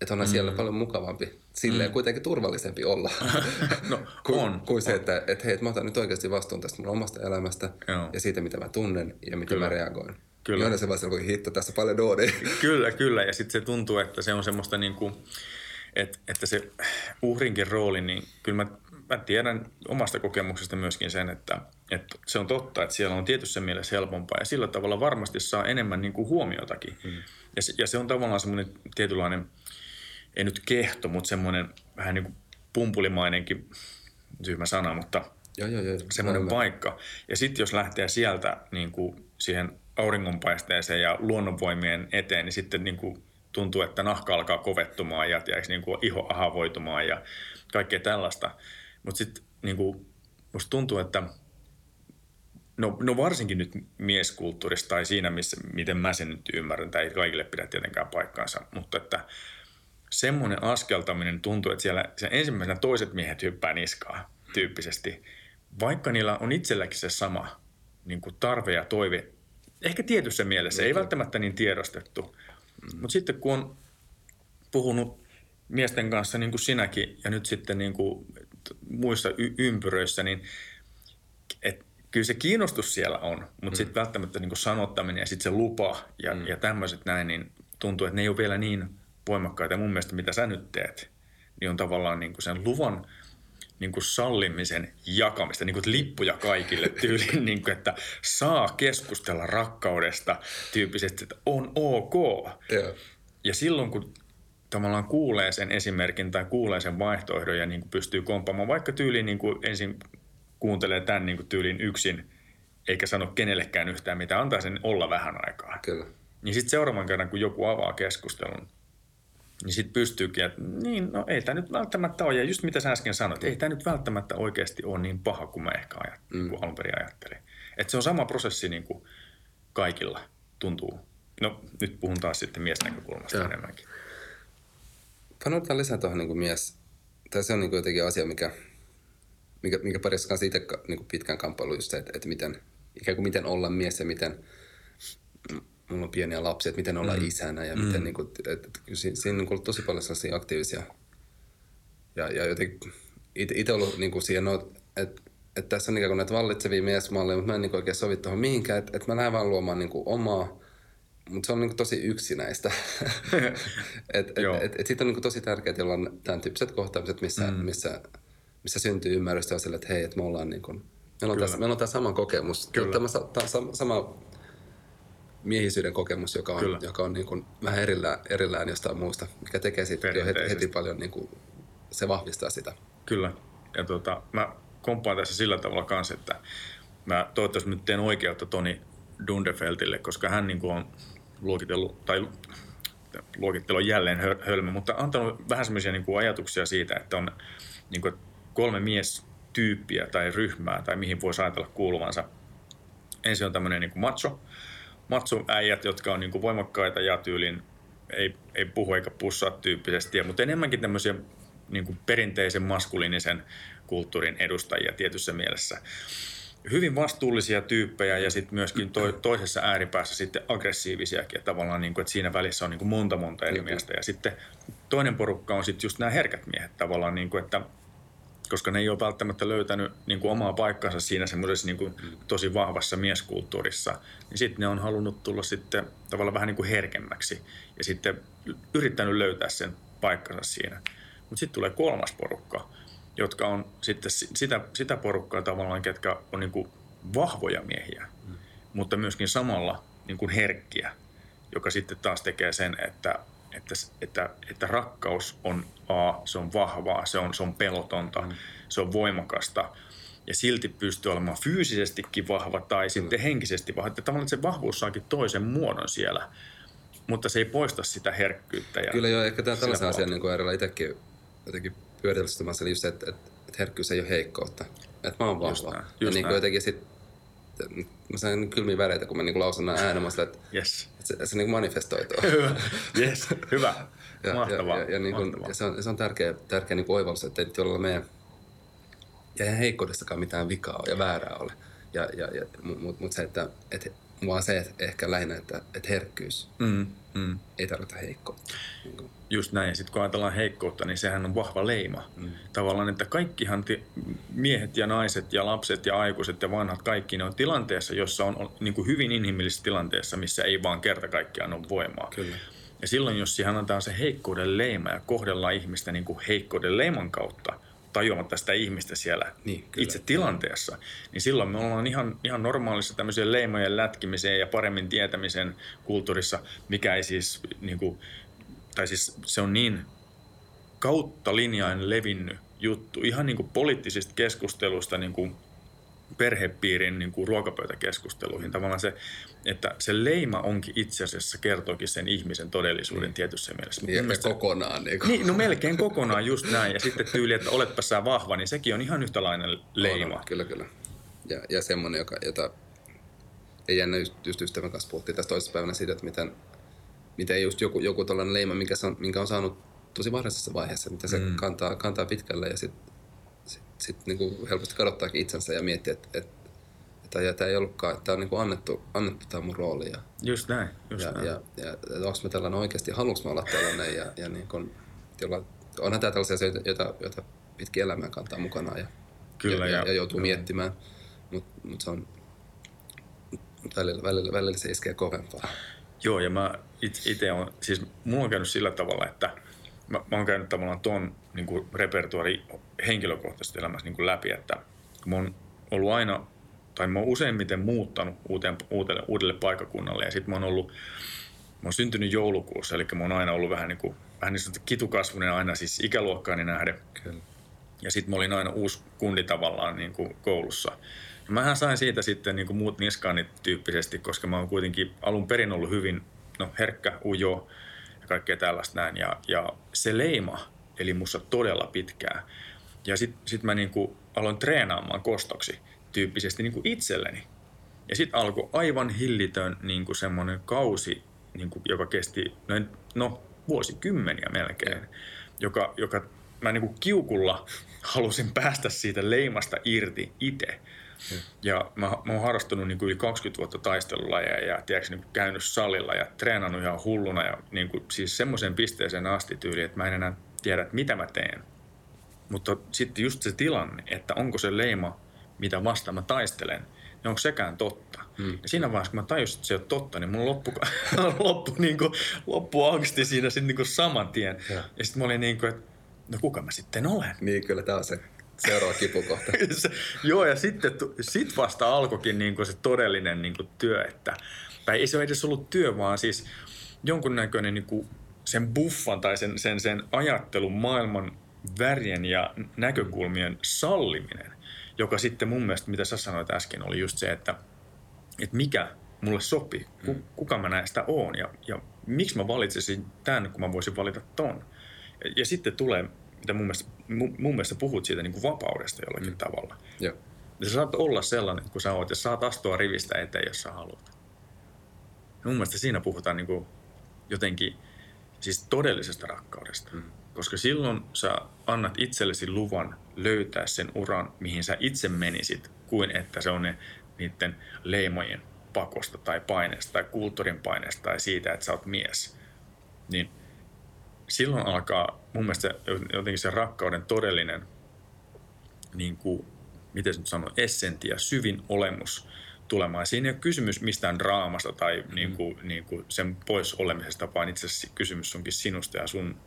että onhan mm. siellä paljon mukavampi, silleen mm. kuitenkin turvallisempi olla. No, kuin, on, kuin se, että et, hei, et mä otan nyt oikeasti vastuun tästä mun omasta elämästä Joo. ja siitä, mitä mä tunnen ja miten Kyllä. mä reagoin. Kyllä. Niin aina se vaan voi hitto tässä paljon duunia. Kyllä, kyllä. Ja sitten se tuntuu, että se on semmoista niin kuin, että, että se uhrinkin rooli, niin kyllä mä, mä tiedän omasta kokemuksesta myöskin sen, että, että se on totta, että siellä on tietyssä mielessä helpompaa ja sillä tavalla varmasti saa enemmän niin kuin huomiotakin. Mm. Ja, se, ja se on tavallaan semmoinen tietynlainen, ei nyt kehto, mutta semmoinen vähän niin kuin pumpulimainenkin, tyhmä sana, mutta joo, joo, joo. semmoinen Mä- paikka. Ja sitten jos lähtee sieltä niin kuin siihen auringonpaisteeseen ja luonnonvoimien eteen, niin sitten niin kuin tuntuu, että nahka alkaa kovettumaan ja tiiäks, niin kuin iho ahavoitumaan ja kaikkea tällaista. Mutta sitten niin kuin, musta tuntuu, että no, no varsinkin nyt mieskulttuurista tai siinä, missä, miten mä sen nyt ymmärrän, tämä ei kaikille pidä tietenkään paikkaansa, mutta että semmoinen askeltaminen tuntuu, että siellä sen ensimmäisenä toiset miehet hyppää niskaa tyyppisesti, vaikka niillä on itselläkin se sama niin kuin tarve ja toive, ehkä tietyssä mielessä, ei välttämättä niin tiedostettu, mm. mutta sitten kun on puhunut miesten kanssa niin kuin sinäkin ja nyt sitten niin kuin muissa y- ympyröissä, niin et, kyllä se kiinnostus siellä on, mutta mm. sitten välttämättä niin sanottaminen ja sitten se lupa ja, mm. ja tämmöiset näin, niin tuntuu, että ne ei ole vielä niin voimakkaita. mun mielestä mitä sä nyt teet, niin on tavallaan niin kuin sen luvan niin kuin sallimisen jakamista, niin kuin lippuja kaikille tyyliin, niin kuin, että saa keskustella rakkaudesta tyyppisesti, että on ok. Yeah. Ja silloin kun tavallaan kuulee sen esimerkin tai kuulee sen vaihtoehdon ja niin kuin pystyy kompaamaan, vaikka tyyliin niin kuin ensin kuuntelee tämän niin kuin tyylin yksin, eikä sano kenellekään yhtään mitä, antaa sen olla vähän aikaa. Kyllä. Niin sitten seuraavan kerran, kun joku avaa keskustelun, niin sitten pystyykin, että niin, no ei tämä nyt välttämättä ole. Ja just mitä sä äsken sanoit, ei tämä nyt välttämättä oikeasti ole niin paha kuin mä ehkä ajat, mm. kuin alun perin ajattelin. Että se on sama prosessi niin kuin kaikilla tuntuu. No nyt puhun taas sitten miesnäkökulmasta Joo. enemmänkin. Panotaan lisää tuohon niin mies. Tai se on niin kuin jotenkin asia, mikä, mikä, mikä parissa kanssa itse niin kuin pitkään kamppailu just se, että, että miten, ikään kuin miten olla mies ja miten, mulla on pieniä lapsia, että miten olla mm. isänä ja mm. miten niin kuin, että, että siinä, siinä on ollut tosi paljon sellaisia aktiivisia ja, ja jotenkin itse ollut niin kuin siihen, että, että tässä on ikään kuin näitä vallitsevia miesmalleja, mutta mä en niin oikein sovi tuohon mihinkään, että, että mä lähden vaan luomaan niin kuin omaa, mutta se on niin tosi yksinäistä. et, et, et, et sitten on niin tosi tärkeää, että on tämän tyyppiset kohtaamiset, missä, mm. missä, missä syntyy ymmärrystä sille, että hei, että me ollaan niin kuin, meillä on, tässä, meillä on tämä sama kokemus. Kyllä. Tämä, tämä sama miehisyyden kokemus, joka on, joka on niin kuin vähän erillään, erillään jostain muusta, mikä tekee sitten jo heti, heti paljon, niin kuin, se vahvistaa sitä. Kyllä. Ja tuota, mä komppaan tässä sillä tavalla kanssa, että mä toivottavasti nyt teen oikeutta Toni Dundefeltille, koska hän niin kuin on luokitellut, tai luokittelu on jälleen hölmö, mutta antanut vähän semmoisia niin ajatuksia siitä, että on niin kuin kolme miestyyppiä tai ryhmää, tai mihin voisi ajatella kuuluvansa. Ensin on tämmöinen niin kuin macho, matsuäijät, jotka on niin kuin voimakkaita ja tyylin ei, ei puhu eikä pussaa tyyppisesti, mutta enemmänkin tämmöisiä niin kuin perinteisen maskuliinisen kulttuurin edustajia tietyssä mielessä. Hyvin vastuullisia tyyppejä ja sitten myöskin to, toisessa ääripäässä sitten aggressiivisiakin. Että tavallaan niin kuin, että siinä välissä on niin kuin monta monta eri miestä. Ja sitten toinen porukka on sitten just nämä herkät miehet tavallaan, niin kuin, että koska ne ei ole välttämättä löytänyt niin kuin omaa paikkansa siinä semmoisessa niin kuin tosi vahvassa mieskulttuurissa, niin sitten ne on halunnut tulla sitten tavallaan vähän niin kuin herkemmäksi ja sitten yrittänyt löytää sen paikkansa siinä. Mutta sitten tulee kolmas porukka, jotka on sitten sitä, sitä porukkaa tavallaan, ketkä on niin kuin vahvoja miehiä, mm. mutta myöskin samalla niin kuin herkkiä, joka sitten taas tekee sen, että että, että, että rakkaus on A, se on vahvaa, se on, se on pelotonta, mm. se on voimakasta ja silti pystyy olemaan fyysisestikin vahva tai sitten mm. henkisesti vahva. Että tavallaan se vahvuus saakin toisen muodon siellä, mutta se ei poista sitä herkkyyttä. Ja Kyllä joo, ehkä tämä tällaisen asian niin kuin itsekin jotenkin pyöritellessä just se, että, että, että herkkyys ei ole heikkoutta. Että mä oon vahva. Just näin, just ja niin kuin jotenkin sit, mä sain kylmiä väreitä, kun mä niin lausun nämä ääneen. että, yes. että se, se niin manifestoituu. hyvä. Yes, hyvä. ja, Mahtavaa. Ja, ja, ja, niin kuin, ja se on, se on tärkeä, tärkeä niin oivallus, että ei tuolla meidän ja eihän heikkoudestakaan mitään vikaa ja väärää ole. Ja, ja, ja, Mutta mut se, että et, vaan se, että ehkä lähinnä, että et herkkyys mm, mm. ei tarkoita heikkoutta. Niin Just näin. Ja sitten kun ajatellaan heikkoutta, niin sehän on vahva leima. Mm. Tavallaan, että kaikkihan ti- miehet ja naiset ja lapset ja aikuiset ja vanhat, kaikki ne on tilanteessa, jossa on, on niin kuin hyvin inhimillisessä tilanteessa, missä ei vaan kerta kaikkiaan ole voimaa. Kyllä. Ja silloin, jos siihen antaa se heikkouden leima ja kohdellaan ihmistä niin kuin heikkouden leiman kautta, tajuamatta sitä ihmistä siellä niin, kyllä. itse tilanteessa, niin silloin me ollaan ihan, ihan normaalissa tämmöisen leimojen lätkimiseen ja paremmin tietämisen kulttuurissa, mikä ei siis niin kuin, tai siis se on niin kautta linjain levinnyt juttu, ihan niin kuin poliittisista keskustelusta niin kuin perhepiirin niin kuin ruokapöytäkeskusteluihin. Tavallaan se, että se leima onkin itse asiassa kertookin sen ihmisen todellisuuden mm. tietyssä mielessä. Niin, mielestä, kokonaan. Niin, niin, no melkein kokonaan just näin. Ja sitten tyyli, että oletpa sä vahva, niin sekin on ihan yhtälainen leima. On, kyllä, kyllä. Ja, ja semmoinen, joka, jota ei jännä just, just ystävän kanssa puhuttiin tästä toisessa päivänä siitä, että miten, miten just joku, joku tällainen leima, minkä, on, minkä on saanut tosi varhaisessa vaiheessa, mitä se mm. kantaa, kantaa pitkälle ja sitten sit, sit, niin helposti kadottaakin itsensä ja miettiä, että et, että tämä ei ollutkaan, tämä on niin annettu, annettu tämä mun rooli. Ja, just näin, just ja, näin. Ja, ja, ja onko mä tällainen oikeasti, haluanko mä olla tällainen ja, ja niin kun, jolla, onhan tämä tällaisia asioita, joita, joita pitkin elämää kantaa mukanaan ja, Kyllä, ja, ja, ja joutuu kyllä. miettimään, mutta mut se on välillä, välillä, välillä se iskee kovempaa. Joo, ja mä itse on, siis mulla on käynyt sillä tavalla, että mä, mä oon käynyt tavallaan tuon niin kuin repertuari henkilökohtaisesti elämässä niin kuin läpi, että mä oon ollut aina, tai mä oon useimmiten muuttanut uuteen, uudelle, uudelle paikakunnalle, ja sitten mä oon ollut, mä oon syntynyt joulukuussa, eli mä oon aina ollut vähän niin kuin, vähän niin kitukasvunen aina siis ikäluokkaani nähden. Kyllä. Ja sitten mä olin aina uusi kundi tavallaan niin kuin koulussa. Ja mähän sain siitä sitten niin kuin muut niskaani tyyppisesti, koska mä oon kuitenkin alun perin ollut hyvin no, herkkä, ujo ja kaikkea tällaista näin. Ja, ja se leima eli musta todella pitkään. Ja sitten sit mä niin kuin aloin treenaamaan kostoksi tyyppisesti niin kuin itselleni. Ja sitten alkoi aivan hillitön niin kuin semmoinen kausi, niin kuin, joka kesti noin, no, vuosikymmeniä melkein, joka, joka mä niin kuin kiukulla halusin päästä siitä leimasta irti itse. Mm. Ja mä, mä oon harrastunut niin kuin yli 20 vuotta taistelulajeja ja tiedätkö, niin kuin käynyt salilla ja treenannut ihan hulluna ja niin kuin, siis semmoiseen pisteeseen asti tyyliin, että mä en enää tiedä, että mitä mä teen. Mutta sitten just se tilanne, että onko se leima, mitä vastaan mä taistelen, niin onko sekään totta. Hmm. Ja siinä vaiheessa, kun mä tajusin, että se on totta, niin mun loppu, loppu, niin kuin, loppu angsti siinä sitten niin kuin saman tien. Ja, ja sitten mä olin niin kuin, että no kuka mä sitten olen? Niin, kyllä tämä on se seuraava kipukohta. se, joo, ja sitten sit vasta alkoikin niin kuin se todellinen niin kuin työ, että, tai ei se ole edes ollut työ, vaan siis jonkunnäköinen niin kuin sen buffan tai sen, sen, sen ajattelun maailman värien ja näkökulmien salliminen, joka sitten mun mielestä, mitä sä sanoit äsken, oli just se, että, että mikä mulle sopii, kuka mä näistä oon ja, ja miksi mä valitsisin tämän, kun mä voisin valita ton. Ja, ja sitten tulee, mitä mun mielestä, mun, mun mielestä puhut siitä niin kuin vapaudesta jollakin mm. tavalla. Ja. ja sä saat olla sellainen, kun sä oot, ja saat astua rivistä eteen, jos sä haluat. Ja mun mielestä siinä puhutaan niin kuin jotenkin – siis todellisesta rakkaudesta. Mm. Koska silloin sä annat itsellesi luvan löytää sen uran, mihin sä itse menisit, kuin että se on ne niiden leimojen pakosta tai paineesta tai kulttuurin paineesta tai siitä, että sä oot mies. Niin silloin alkaa mun mielestä jotenkin se rakkauden todellinen, niin kuin, miten nyt sanon, essentia, ja syvin olemus tulemaan. Siinä ei ole kysymys mistään draamasta tai mm. niin kuin, niin kuin sen pois olemisesta, vaan itse asiassa kysymys onkin sinusta ja sun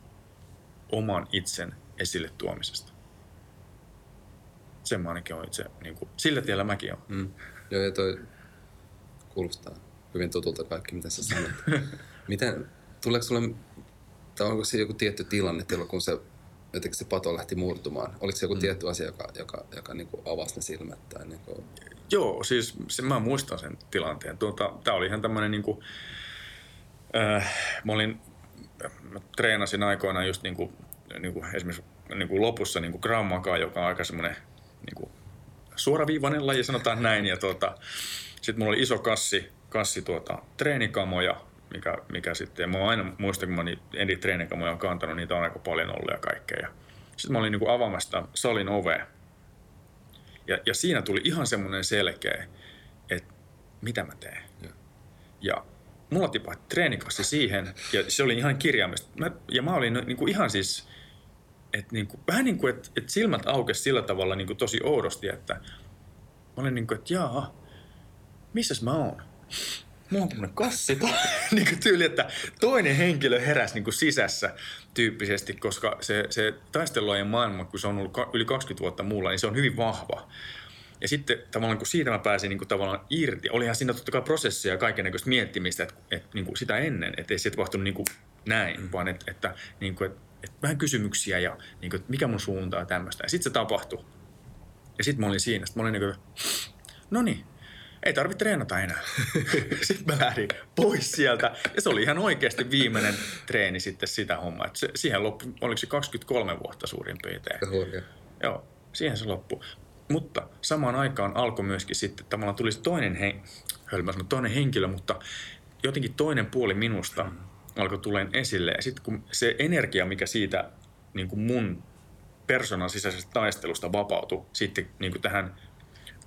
oman itsen esille tuomisesta. Sen mä ainakin on itse, niin kuin, sillä tiellä mäkin olen. Mm. Joo, ja toi kuulostaa hyvin tutulta kaikki, mitä sä sanot. Miten, tuleeko sulle, tai onko se joku tietty tilanne, kun se jotenkin se pato lähti murtumaan? Oliko se joku mm. tietty asia, joka, joka, joka niin kuin avasi ne silmät? Tai niin kuin... Joo, siis se, mä muistan sen tilanteen. Tuota, Tämä oli ihan tämmöinen, niin kuin, äh, mä olin, mä treenasin aikoinaan just niin kuin, niin kuin esimerkiksi niin kuin lopussa niin kuin Grammakaa, joka on aika semmoinen niin kuin suoraviivainen laji, sanotaan näin. Ja tuota, sitten mulla oli iso kassi, kassi tuota, treenikamoja, mikä, mikä sitten, ja mä aina muistan, kun mä niin eri treenikamoja on kantanut, niitä on aika paljon ollut ja kaikkea. Sitten mä olin niin kuin avaamassa salin ovea, ja, ja siinä tuli ihan semmoinen selkeä, että mitä mä teen. Ja, ja mulla tipahti treenikassi siihen, ja se oli ihan kirjaimesta. Mä, ja mä olin niin kuin ihan siis, että niin kuin, vähän niin kuin, että, että silmät aukesi sillä tavalla niin kuin tosi oudosti, että mä olin niin kuin, että jaa, missäs mä oon? mulla on tämmöinen kassi. niin kuin tyyli, että toinen henkilö heräsi niin kuin sisässä tyyppisesti, koska se, se taistelujen maailma, kun se on ollut yli 20 vuotta muulla, niin se on hyvin vahva. Ja sitten tavallaan kun siitä mä pääsin niin kuin tavallaan irti, olihan siinä totta kai prosessia ja kaikenlaista miettimistä, että, että niin kuin sitä ennen, että ei se tapahtunut niin kuin näin, mm. vaan että, että, niin kuin, että, että vähän kysymyksiä ja niin kuin, että mikä mun suuntaa tämmöistä. Ja sitten se tapahtui. Ja sitten mä olin siinä, sitten mä olin niin kuin, no niin, ei tarvitse treenata enää. sitten mä lähdin pois sieltä ja se oli ihan oikeasti viimeinen treeni sitten sitä hommaa. se, siihen loppui, oliko se 23 vuotta suurin piirtein. Joo, siihen se loppui. Mutta samaan aikaan alkoi myöskin sitten, tavallaan tuli se toinen, he, hölmä toinen henkilö, mutta jotenkin toinen puoli minusta alkoi tuleen esille. Ja sitten kun se energia, mikä siitä niin kuin mun persoonan sisäisestä taistelusta vapautui sitten niin kuin tähän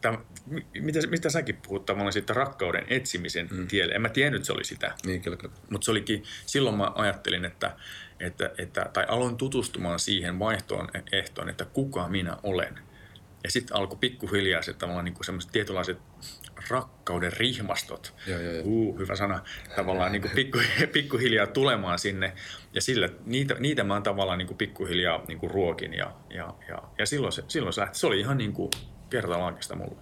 Tämä, mitä, mitä säkin puhut tavallaan siitä rakkauden etsimisen mm. tielle. En mä tiennyt, että se oli sitä. Niin, kyllä, kyllä. Mutta se olikin, silloin mä ajattelin, että, että, että, tai aloin tutustumaan siihen vaihtoon ehtoon, että kuka minä olen. Ja sitten alkoi pikkuhiljaa se tavallaan niin semmoiset tietynlaiset rakkauden rihmastot, joo, joo, joo. Uh, hyvä sana, tavallaan niin pikku, pikkuhiljaa tulemaan sinne. Ja sillä, niitä, niitä mä tavallaan niin pikkuhiljaa niin ruokin. Ja, ja, ja, ja silloin, se, silloin se lähti. Se oli ihan niin kuin kertalaakista mulle.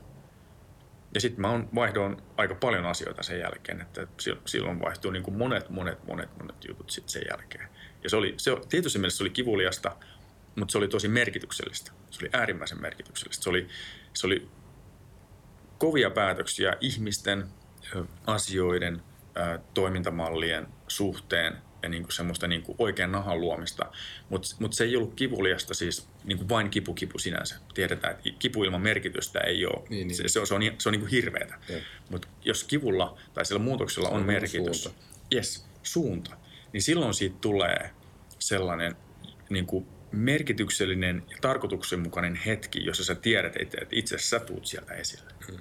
Ja sitten mä vaihdoin aika paljon asioita sen jälkeen, että silloin vaihtui niin monet, monet, monet, monet jutut sitten sen jälkeen. Ja se oli, se, tietysti mielessä se oli kivuliasta, mutta se oli tosi merkityksellistä. Se oli äärimmäisen merkityksellistä. Se oli, se oli kovia päätöksiä ihmisten, asioiden, toimintamallien suhteen ja niin kuin semmoista niin kuin oikean nahan luomista. Mutta mut se ei ollut kivuliasta siis niin kuin vain kipu kipu sinänsä. Tiedetään, että kipu ilman merkitystä ei ole. Niin, niin. Se, se, on, se on, se on niin kuin hirveätä. Mutta jos kivulla tai sillä muutoksella on, on merkitys, suunta. Yes, suunta, niin silloin siitä tulee sellainen niin kuin merkityksellinen ja tarkoituksenmukainen hetki, jossa sä tiedät, että itse asiassa sä tuut sieltä esille. Hmm.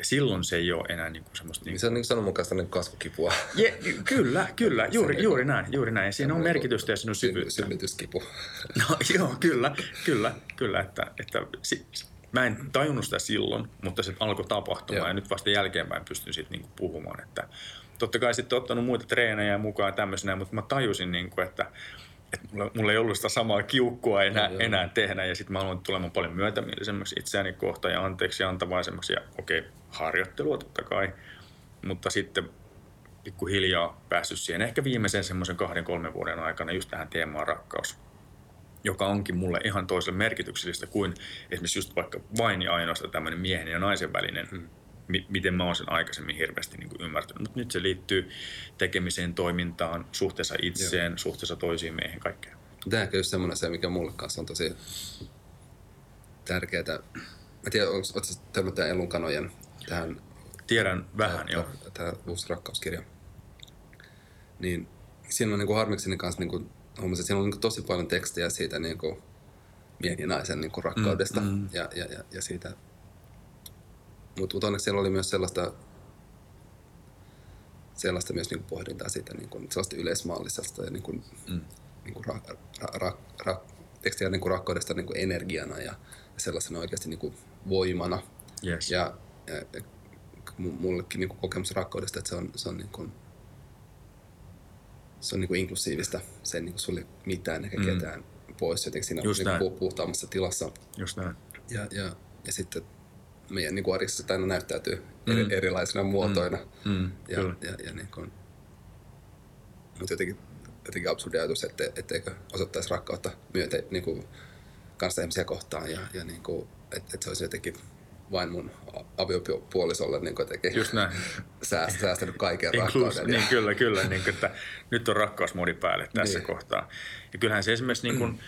Ja silloin se ei ole enää niin kuin semmoista... Niin kuin... Se on niin sanonmukaista niin kasvukipua. Je, kyllä, kyllä, juuri, niin juuri näin, juuri näin. Ja siinä on merkitystä ja siinä on syvyyttä. Synnytyskipu. No joo, kyllä, kyllä, kyllä. Että, että si, mä en tajunnut sitä silloin, mutta se alkoi tapahtumaan ja nyt vasta jälkeenpäin pystyn siitä niin kuin puhumaan. Että, totta kai sitten ottanut muita treenejä mukaan tämmöisenä, mutta mä tajusin, niin kuin, että että mulla, mulla ei ollut sitä samaa kiukkua enää, no, enää tehdä. Ja sitten mä aloin tulemaan paljon myötämielisemmäksi itseäni kohtaan ja anteeksi antavaisemmaksi. Ja okei, okay, harjoittelua totta kai. Mutta sitten pikkuhiljaa päässyt siihen ehkä viimeisen semmoisen kahden, kolmen vuoden aikana just tähän teemaan rakkaus joka onkin mulle ihan toiselle merkityksellistä kuin esimerkiksi just vaikka vain ja ainoastaan tämmöinen miehen ja naisen välinen miten mä oon sen aikaisemmin hirveästi niin kuin ymmärtänyt. Mutta nyt se liittyy tekemiseen, toimintaan, suhteessa itseen, Joo. suhteessa toisiin meihin, kaikkeen. Tämä on just semmoinen asia, mikä mulle kanssa on tosi tärkeää. Mä tiedän, onko törmännyt Elunkanojen tähän... Tiedän vähän, joo. Tämä uusi rakkauskirja. Niin siinä on niin kuin harmikseni kanssa niin kuin, huomasin, että siinä on niin kuin tosi paljon tekstiä siitä niin kuin miehen ja naisen niin kuin rakkaudesta mm, mm. Ja, ja, ja, ja siitä mutta mut onneksi siellä oli myös sellaista, sellaista myös niin pohdintaa siitä niin kuin, sellaista yleismaallisesta ja niin kuin, mm. niin kuin ra, ra, ra, ra, tekstiä niin kuin rakkaudesta niin kuin energiana ja, ja sellaisena oikeasti niin kuin voimana. Yes. Ja, ja, ja mullekin niin kuin kokemus rakkaudesta, että se on, se on niin kuin, se on niin kuin inklusiivista. Se ei niin kuin sulle mitään eikä mm. ketään pois jotenkin siinä Just niin kuin puhtaammassa tilassa. Just näin. Ja, ja, ja sitten meidän niin arjessa aina näyttäytyy mm. eri, erilaisina muotoina. Mm. Mm. Ja, ja, ja niin kuin, mutta jotenkin, jotenkin absurdi ajatus, että, etteikö osoittaisi rakkautta myötä niin kuin kanssa ihmisiä kohtaan ja, ja niin kuin, että, että se olisi jotenkin vain mun aviopuolisolle niin jotenkin Just näin. Sääst, säästänyt kaiken rakkauden. Niin, kyllä, kyllä. Niin että nyt on rakkausmodi päälle tässä niin. kohtaa. Ja kyllähän se esimerkiksi niin kuin,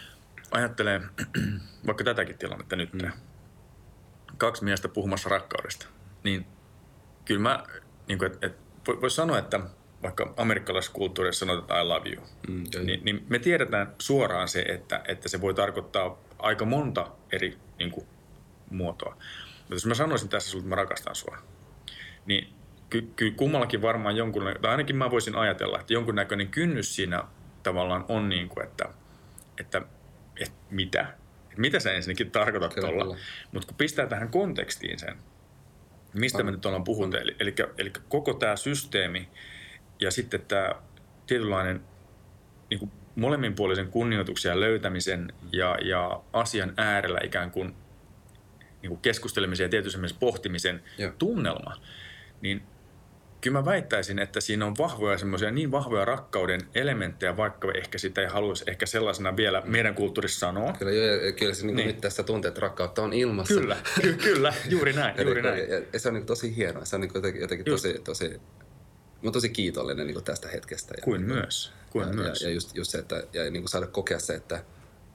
ajattelee vaikka tätäkin tilannetta nyt, mm kaksi miestä puhumassa rakkaudesta, niin kyllä mä, niin kuin, et, et, voisi sanoa, että vaikka amerikkalaisessa kulttuurissa sanotaan I love you, mm, niin, niin me tiedetään suoraan se, että, että se voi tarkoittaa aika monta eri niin kuin, muotoa. Mutta jos mä sanoisin tässä sulle, että mä rakastan sua, niin kyllä ky, kummallakin varmaan jonkun, tai ainakin mä voisin ajatella, että jonkunnäköinen kynnys siinä tavallaan on niin kuin, että, että, että mitä, mitä sä ensinnäkin tarkoitat tuolla. Mutta kun pistää tähän kontekstiin sen, mistä me nyt ollaan puhunut, eli, eli, eli koko tämä systeemi ja sitten tämä tietynlainen niin kuin molemminpuolisen kunnioituksen ja löytämisen ja, ja asian äärellä ikään kuin, niin kuin keskustelemisen ja tietysti myös pohtimisen Joo. tunnelma, niin kyllä mä väittäisin, että siinä on vahvoja semmoisia niin vahvoja rakkauden elementtejä, vaikka ehkä sitä ei haluaisi ehkä sellaisena vielä meidän kulttuurissa sanoa. Kyllä, joo, kyllä se niin Niin. nyt tässä tuntee, että rakkautta on ilmassa. Kyllä, ky- kyllä, juuri näin, juuri näin. ja, ja se on niin tosi hienoa. Se on niin jotenkin, jotenkin Just. tosi, tosi, mä oon tosi kiitollinen niin tästä hetkestä. Ja, Kuin myös, kuin ja, myös. Ja, ja just, just se, että ja niin saada kokea se, että,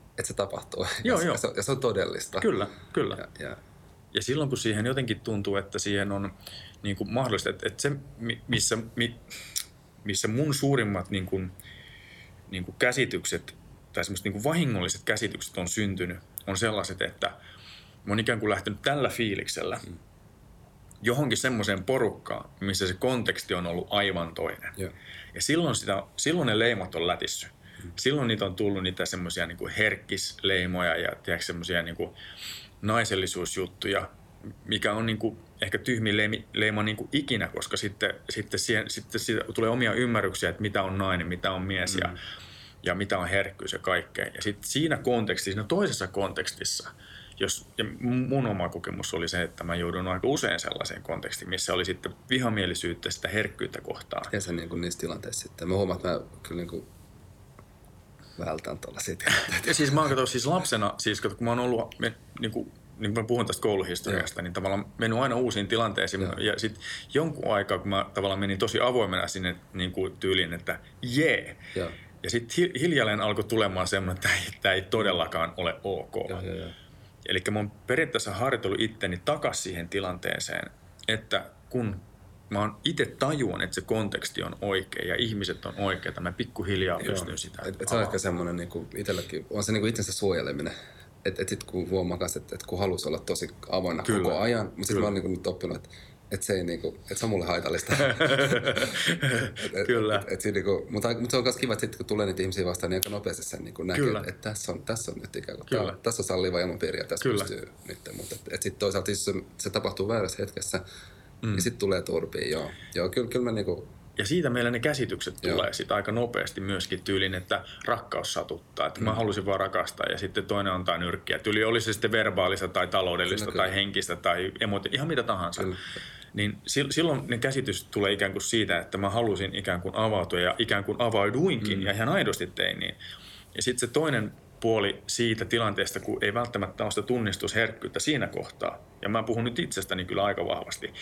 että se tapahtuu. Joo, ja, joo. Se, ja se on todellista. Kyllä, kyllä. Ja, ja, Ja silloin kun siihen jotenkin tuntuu, että siihen on niin kuin mahdollista, että, että se, mi- missä, mi, missä mun suurimmat niin kuin, niin kuin käsitykset tai semmoiset niin kuin vahingolliset käsitykset on syntynyt, on sellaiset, että mä oon ikään kuin lähtenyt tällä fiiliksellä johonkin semmoiseen porukkaan, missä se konteksti on ollut aivan toinen. Joo. Ja silloin, sitä, silloin ne leimat on lätissy. Silloin niitä on tullut niitä semmoisia niin herkkisleimoja ja semmoisia niin naisellisuusjuttuja, mikä on niin kuin ehkä tyhmin leima, leima niin kuin ikinä, koska sitten, sitten, siihen, sitten siitä tulee omia ymmärryksiä, että mitä on nainen, mitä on mies ja, ja mitä on herkkyys ja kaikkea. Ja sitten siinä kontekstissa, siinä toisessa kontekstissa, jos, ja mun oma kokemus oli se, että mä joudun aika usein sellaiseen kontekstiin, missä oli sitten vihamielisyyttä sitä herkkyyttä kohtaan. ja se niin kuin niissä tilanteissa sitten. Mä huomaan, että mä kyllä niin kuin vältän tuollaisia tilanteita. Ja siis mä oon kato, siis lapsena, siis kato, kun mä oon ollut, me, niin kuin, niin kuin mä puhun tästä kouluhistoriasta, niin tavallaan mennyt aina uusiin tilanteisiin. Joo. Ja sitten jonkun aikaa, kun mä tavallaan menin tosi avoimena sinne niin kuin tyyliin, että jee. Joo. Ja sitten hiljalleen alkoi tulemaan semmoinen, että tämä ei, todellakaan ole ok. Joo, joo, joo. Eli mä oon periaatteessa harjoitellut itteni takas siihen tilanteeseen, että kun mä oon itse tajuan, että se konteksti on oikea ja ihmiset on oikeita, mä pikkuhiljaa pystyn sitä Et, et se on ehkä semmoinen niin itselläkin, on se niin kuin itsensä suojeleminen. Että et sitten kun huomaa kanssa, että, et kun halusi olla tosi avoinna Kyllä. koko ajan, mutta sitten Kyllä. mä oon niin kuin nyt oppinut, että et se, ei niin kuin, et se on mulle haitallista. et, et, Kyllä. Et, et, siinä niin kuin, mutta, mutta se on myös kiva, että sitten kun tulee niitä ihmisiä vastaan, niin aika nopeasti sen niin kuin näkee, että, että tässä, on, tässä on nyt ikään kuin, Kyllä. tää, tässä on salliva ilmapiiri ja tässä Kyllä. pystyy nyt. Mutta et, et sitten toisaalta jos se, se tapahtuu väärässä hetkessä, mm. niin sitten tulee turpiin, joo. Joo, kyllä, kyllä mä niin kuin, Ja siitä meillä ne käsitykset Joo. tulee sit aika nopeasti myöskin tyylin, että rakkaus satuttaa. Että mm. mä halusin vaan rakastaa ja sitten toinen antaa nyrkkiä. Tyyli oli se sitten verbaalista tai taloudellista Kyllä, tai kyllä. henkistä tai emoti, ihan mitä tahansa. Kyllä. Niin sil- silloin ne käsitys tulee ikään kuin siitä, että mä halusin ikään kuin avautua ja ikään kuin avauduinkin mm. ja ihan aidosti tein niin. Ja sitten se toinen puoli siitä tilanteesta, kun ei välttämättä ole sitä tunnistusherkkyyttä siinä kohtaa, ja mä puhun nyt itsestäni kyllä aika vahvasti,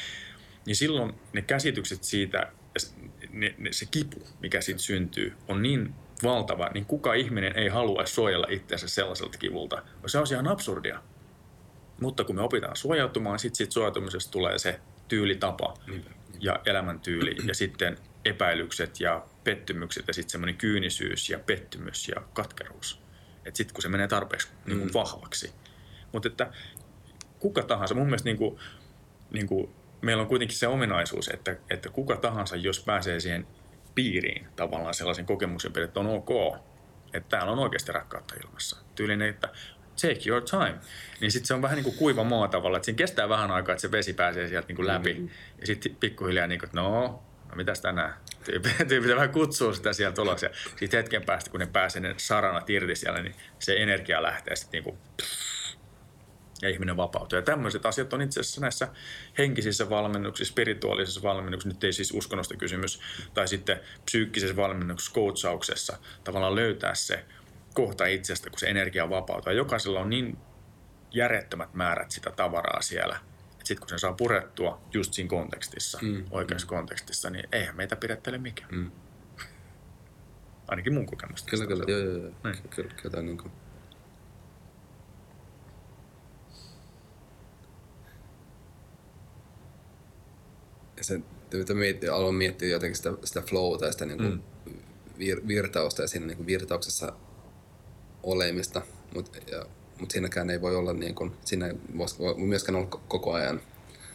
niin silloin ne käsitykset siitä, ne, ne, se kipu, mikä siitä syntyy, on niin valtava, niin kuka ihminen ei halua suojella itseänsä sellaiselta kivulta. Se on ihan absurdia. Mutta kun me opitaan suojautumaan, sitten siitä suojautumisesta tulee se tyylitapa ja elämäntyyli ja sitten epäilykset ja pettymykset ja sitten semmoinen kyynisyys ja pettymys ja katkeruus. Että sitten kun se menee tarpeeksi niin kuin vahvaksi. Mutta että kuka tahansa, mun mielestä niin kuin, niin kuin, meillä on kuitenkin se ominaisuus, että, että kuka tahansa, jos pääsee siihen piiriin tavallaan sellaisen kokemuksen, että on ok, että täällä on oikeasti rakkautta ilmassa. Tyylinen, että take your time. Niin sitten se on vähän niin kuin kuiva maa tavalla, että siinä kestää vähän aikaa, että se vesi pääsee sieltä niin kuin läpi. Mm-hmm. Ja sitten pikkuhiljaa niin kuin, että no, no mitäs tänään? Tyypit, tyypit vähän kutsuu sitä sieltä ulos. Ja sitten hetken päästä, kun ne pääsee ne saranat irti siellä, niin se energia lähtee sitten niin kuin ja ihminen vapautuu. Ja tämmöiset asiat on itse asiassa näissä henkisissä valmennuksissa, spirituaalisissa valmennuksissa, nyt ei siis uskonnosta kysymys, tai sitten psyykkisessä valmennuksessa, coachauksessa, tavallaan löytää se kohta itsestä, kun se energia vapautuu. Ja jokaisella on niin järjettömät määrät sitä tavaraa siellä, että sitten kun sen saa purettua just siinä kontekstissa, mm. oikeassa kontekstissa, niin eihän meitä pidättele mikään. Mm. Ainakin mun kokemusta. Kyllä, kyllä, se. joo, joo, joo. Niin. Kyllä, kyllä, kyllä, niin Ja sen, miettiä, aloin miettiä jotenkin sitä, sitä flowta ja sitä niin kuin mm. vir, virtausta ja siinä niin kuin virtauksessa olemista, mutta mut siinäkään ei voi olla niin kuin, siinä ei voi myöskään olla ko- koko ajan.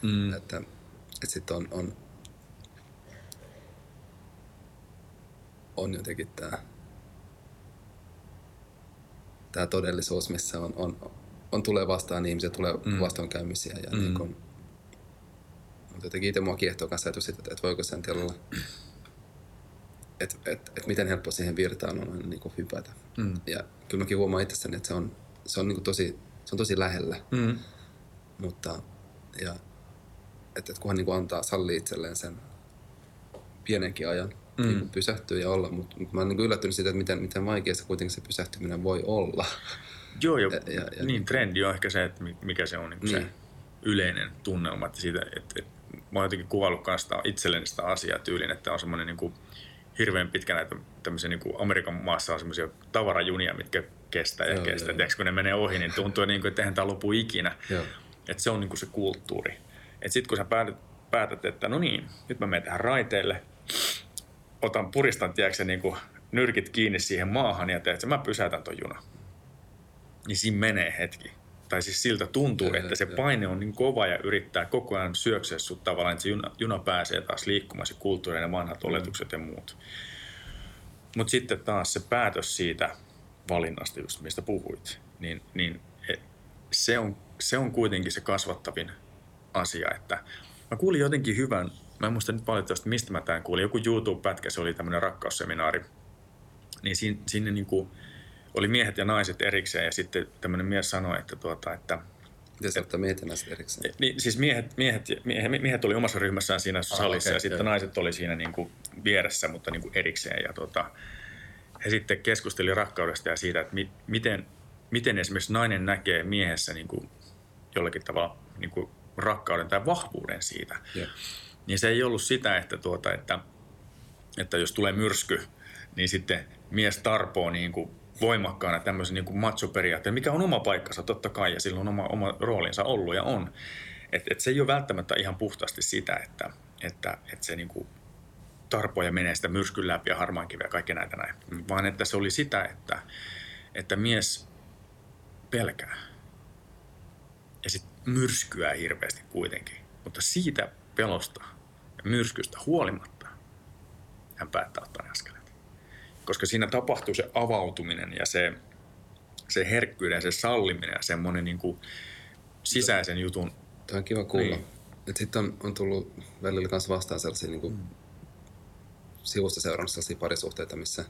Mm. Että, että sitten on, on, on jotenkin tämä tämä todellisuus, missä on, on, on tulee vastaan ihmisiä, tulee mm. vastoinkäymisiä ja mm. niin kun, mutta jotenkin itse mua kiehtoo kanssa ajatus että, että voiko sen olla, että, että, että miten helppo siihen virtaan on niin kuin hypätä. Mm. Ja kyllä mäkin huomaan itsessäni, että se on, se on, niin kuin tosi, se on tosi lähellä, Mm. mutta ja, että, että kunhan niin kuin antaa, sallii itselleen sen, pienenkin ajan mm. niin pysähtyä ja olla, mutta mut mä oon niin yllättynyt siitä, että miten, miten vaikeassa kuitenkin se pysähtyminen voi olla. Joo, jo, Ja- ja- ja- niin trendi on ehkä se, että mi- mikä se on niin se Niin. yleinen tunnelma. Että siitä, että, että mä oon jotenkin kuvaillut sitä, itselleni sitä asiaa tyylin, että on semmoinen niin kuin hirveän pitkä näitä tämmöisiä niin kuin Amerikan maassa on semmoisia tavarajunia, mitkä kestää ja Joo, kestää. joo, Tiedätkö, kun ne menee ohi, niin tuntuu, niin kuin, että eihän tämä lopu ikinä. Joo. Että se on niin kuin se kulttuuri. Että sitten kun sä päätät, päätät, että no niin, nyt mä menen tähän raiteelle, otan puristan, tiedätkö, niin kuin nyrkit kiinni siihen maahan ja teet, mä pysäytän ton junan. Niin siinä menee hetki. Tai siis siltä tuntuu, Joo, että se paine on niin kova ja yrittää koko ajan syökseä sut tavallaan, että se juna, juna pääsee taas liikkumaan, se kulttuuri ja vanhat oletukset ja muut. Mutta sitten taas se päätös siitä valinnasta, just mistä puhuit, niin, niin se, on, se on kuitenkin se kasvattavin asia, että mä kuulin jotenkin hyvän, mä en muista nyt valitettavasti mistä mä tämän kuulin, joku YouTube-pätkä, se oli tämmöinen rakkausseminaari, niin siinä, sinne niin kuin oli miehet ja naiset erikseen ja sitten tämmöinen mies sanoi, että, tuota, että Miten sä ottaa mietinnän sitten erikseen? niin, siis miehet, miehet, miehet, miehet oli omassa ryhmässään siinä salissa okei, ja sitten joo. naiset oli siinä niin kuin vieressä, mutta niin kuin erikseen. Ja tota, he sitten keskusteli rakkaudesta ja siitä, että mi, miten, miten esimerkiksi nainen näkee miehessä niin kuin jollakin tavalla niin kuin rakkauden tai vahvuuden siitä. Joo. Niin se ei ollut sitä, että, tuota, että, että jos tulee myrsky, niin sitten mies tarpoo niin kuin voimakkaana tämmöisen niin kuin macho-periaatteen, mikä on oma paikkansa totta kai ja sillä on oma, oma roolinsa ollut ja on. Et, et se ei ole välttämättä ihan puhtaasti sitä, että, että, että se niin kuin tarpoo ja menee sitä myrskyn läpi ja harmaan kiveä ja kaikki näitä näin. Vaan että se oli sitä, että, että mies pelkää ja sitten myrskyää hirveästi kuitenkin. Mutta siitä pelosta ja myrskystä huolimatta hän päättää ottaa ne askeleet. Koska siinä tapahtuu se avautuminen ja se, se herkkyyden, se salliminen ja semmoinen niin kuin sisäisen jutun. Tämä on kiva kuulla. Niin. Sitten on, on tullut välillä kanssa vastaan sellaisia niin kuin, mm. sivusta seurannut sellaisia parisuhteita, missä,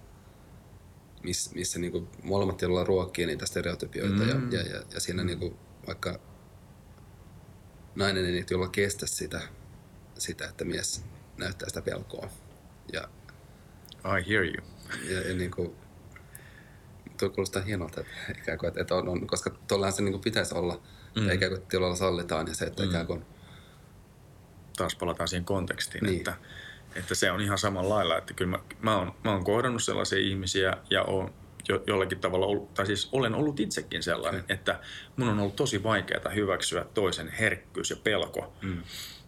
miss, missä niin kuin, molemmat joilla ruokkii niitä stereotypioita mm. Mm. ja, ja, ja, ja siinä niin kuin, vaikka nainen ei niitä jolla kestä sitä, sitä, että mies näyttää sitä pelkoa. Ja, I hear you. ja, ja niin kuin, tuo kuulostaa hienolta, että, ikään kuin, että, että on, on, koska tuollahan se niin kuin pitäisi olla, mm. Mm. ja ikään kuin tilalla sallitaan ja se, että mm. Mm. ikään kuin taas palataan siihen kontekstiin, Niin. että, että se on ihan samalla lailla, että kyllä mä, mä, oon, mä oon kohdannut sellaisia ihmisiä ja oon jo, jollakin tavalla, ollut, tai siis olen ollut itsekin sellainen, Okei. että mun on ollut tosi vaikeaa hyväksyä toisen herkkyys ja pelko. Mm.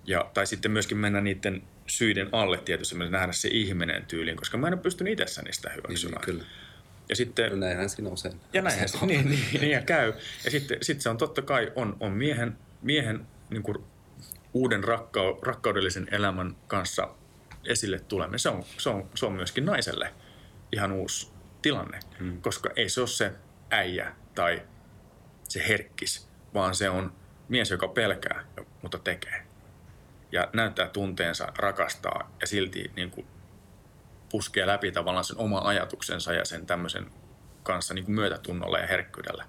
Ja, tai sitten myöskin mennä niiden syiden alle tietysti, mielessä nähdä se ihminen tyyliin, koska mä en ole pystynyt itsessäni sitä hyväksymään. niin, kyllä. Ja sitten No näinhän siinä usein. ja näinhän se, niin, niin, niin ja käy. Ja sitten sit se on totta kai on, on miehen, miehen niin kuin uuden rakkau, rakkaudellisen elämän kanssa esille tuleminen. Se on, se, on, se on myöskin naiselle ihan uusi tilanne, hmm. koska ei se ole se äijä tai se herkkis, vaan se on mies, joka pelkää, mutta tekee. Ja näyttää tunteensa, rakastaa ja silti niin kuin puskee läpi tavallaan sen oma ajatuksensa ja sen tämmöisen kanssa niin kuin myötätunnolla ja herkkyydellä.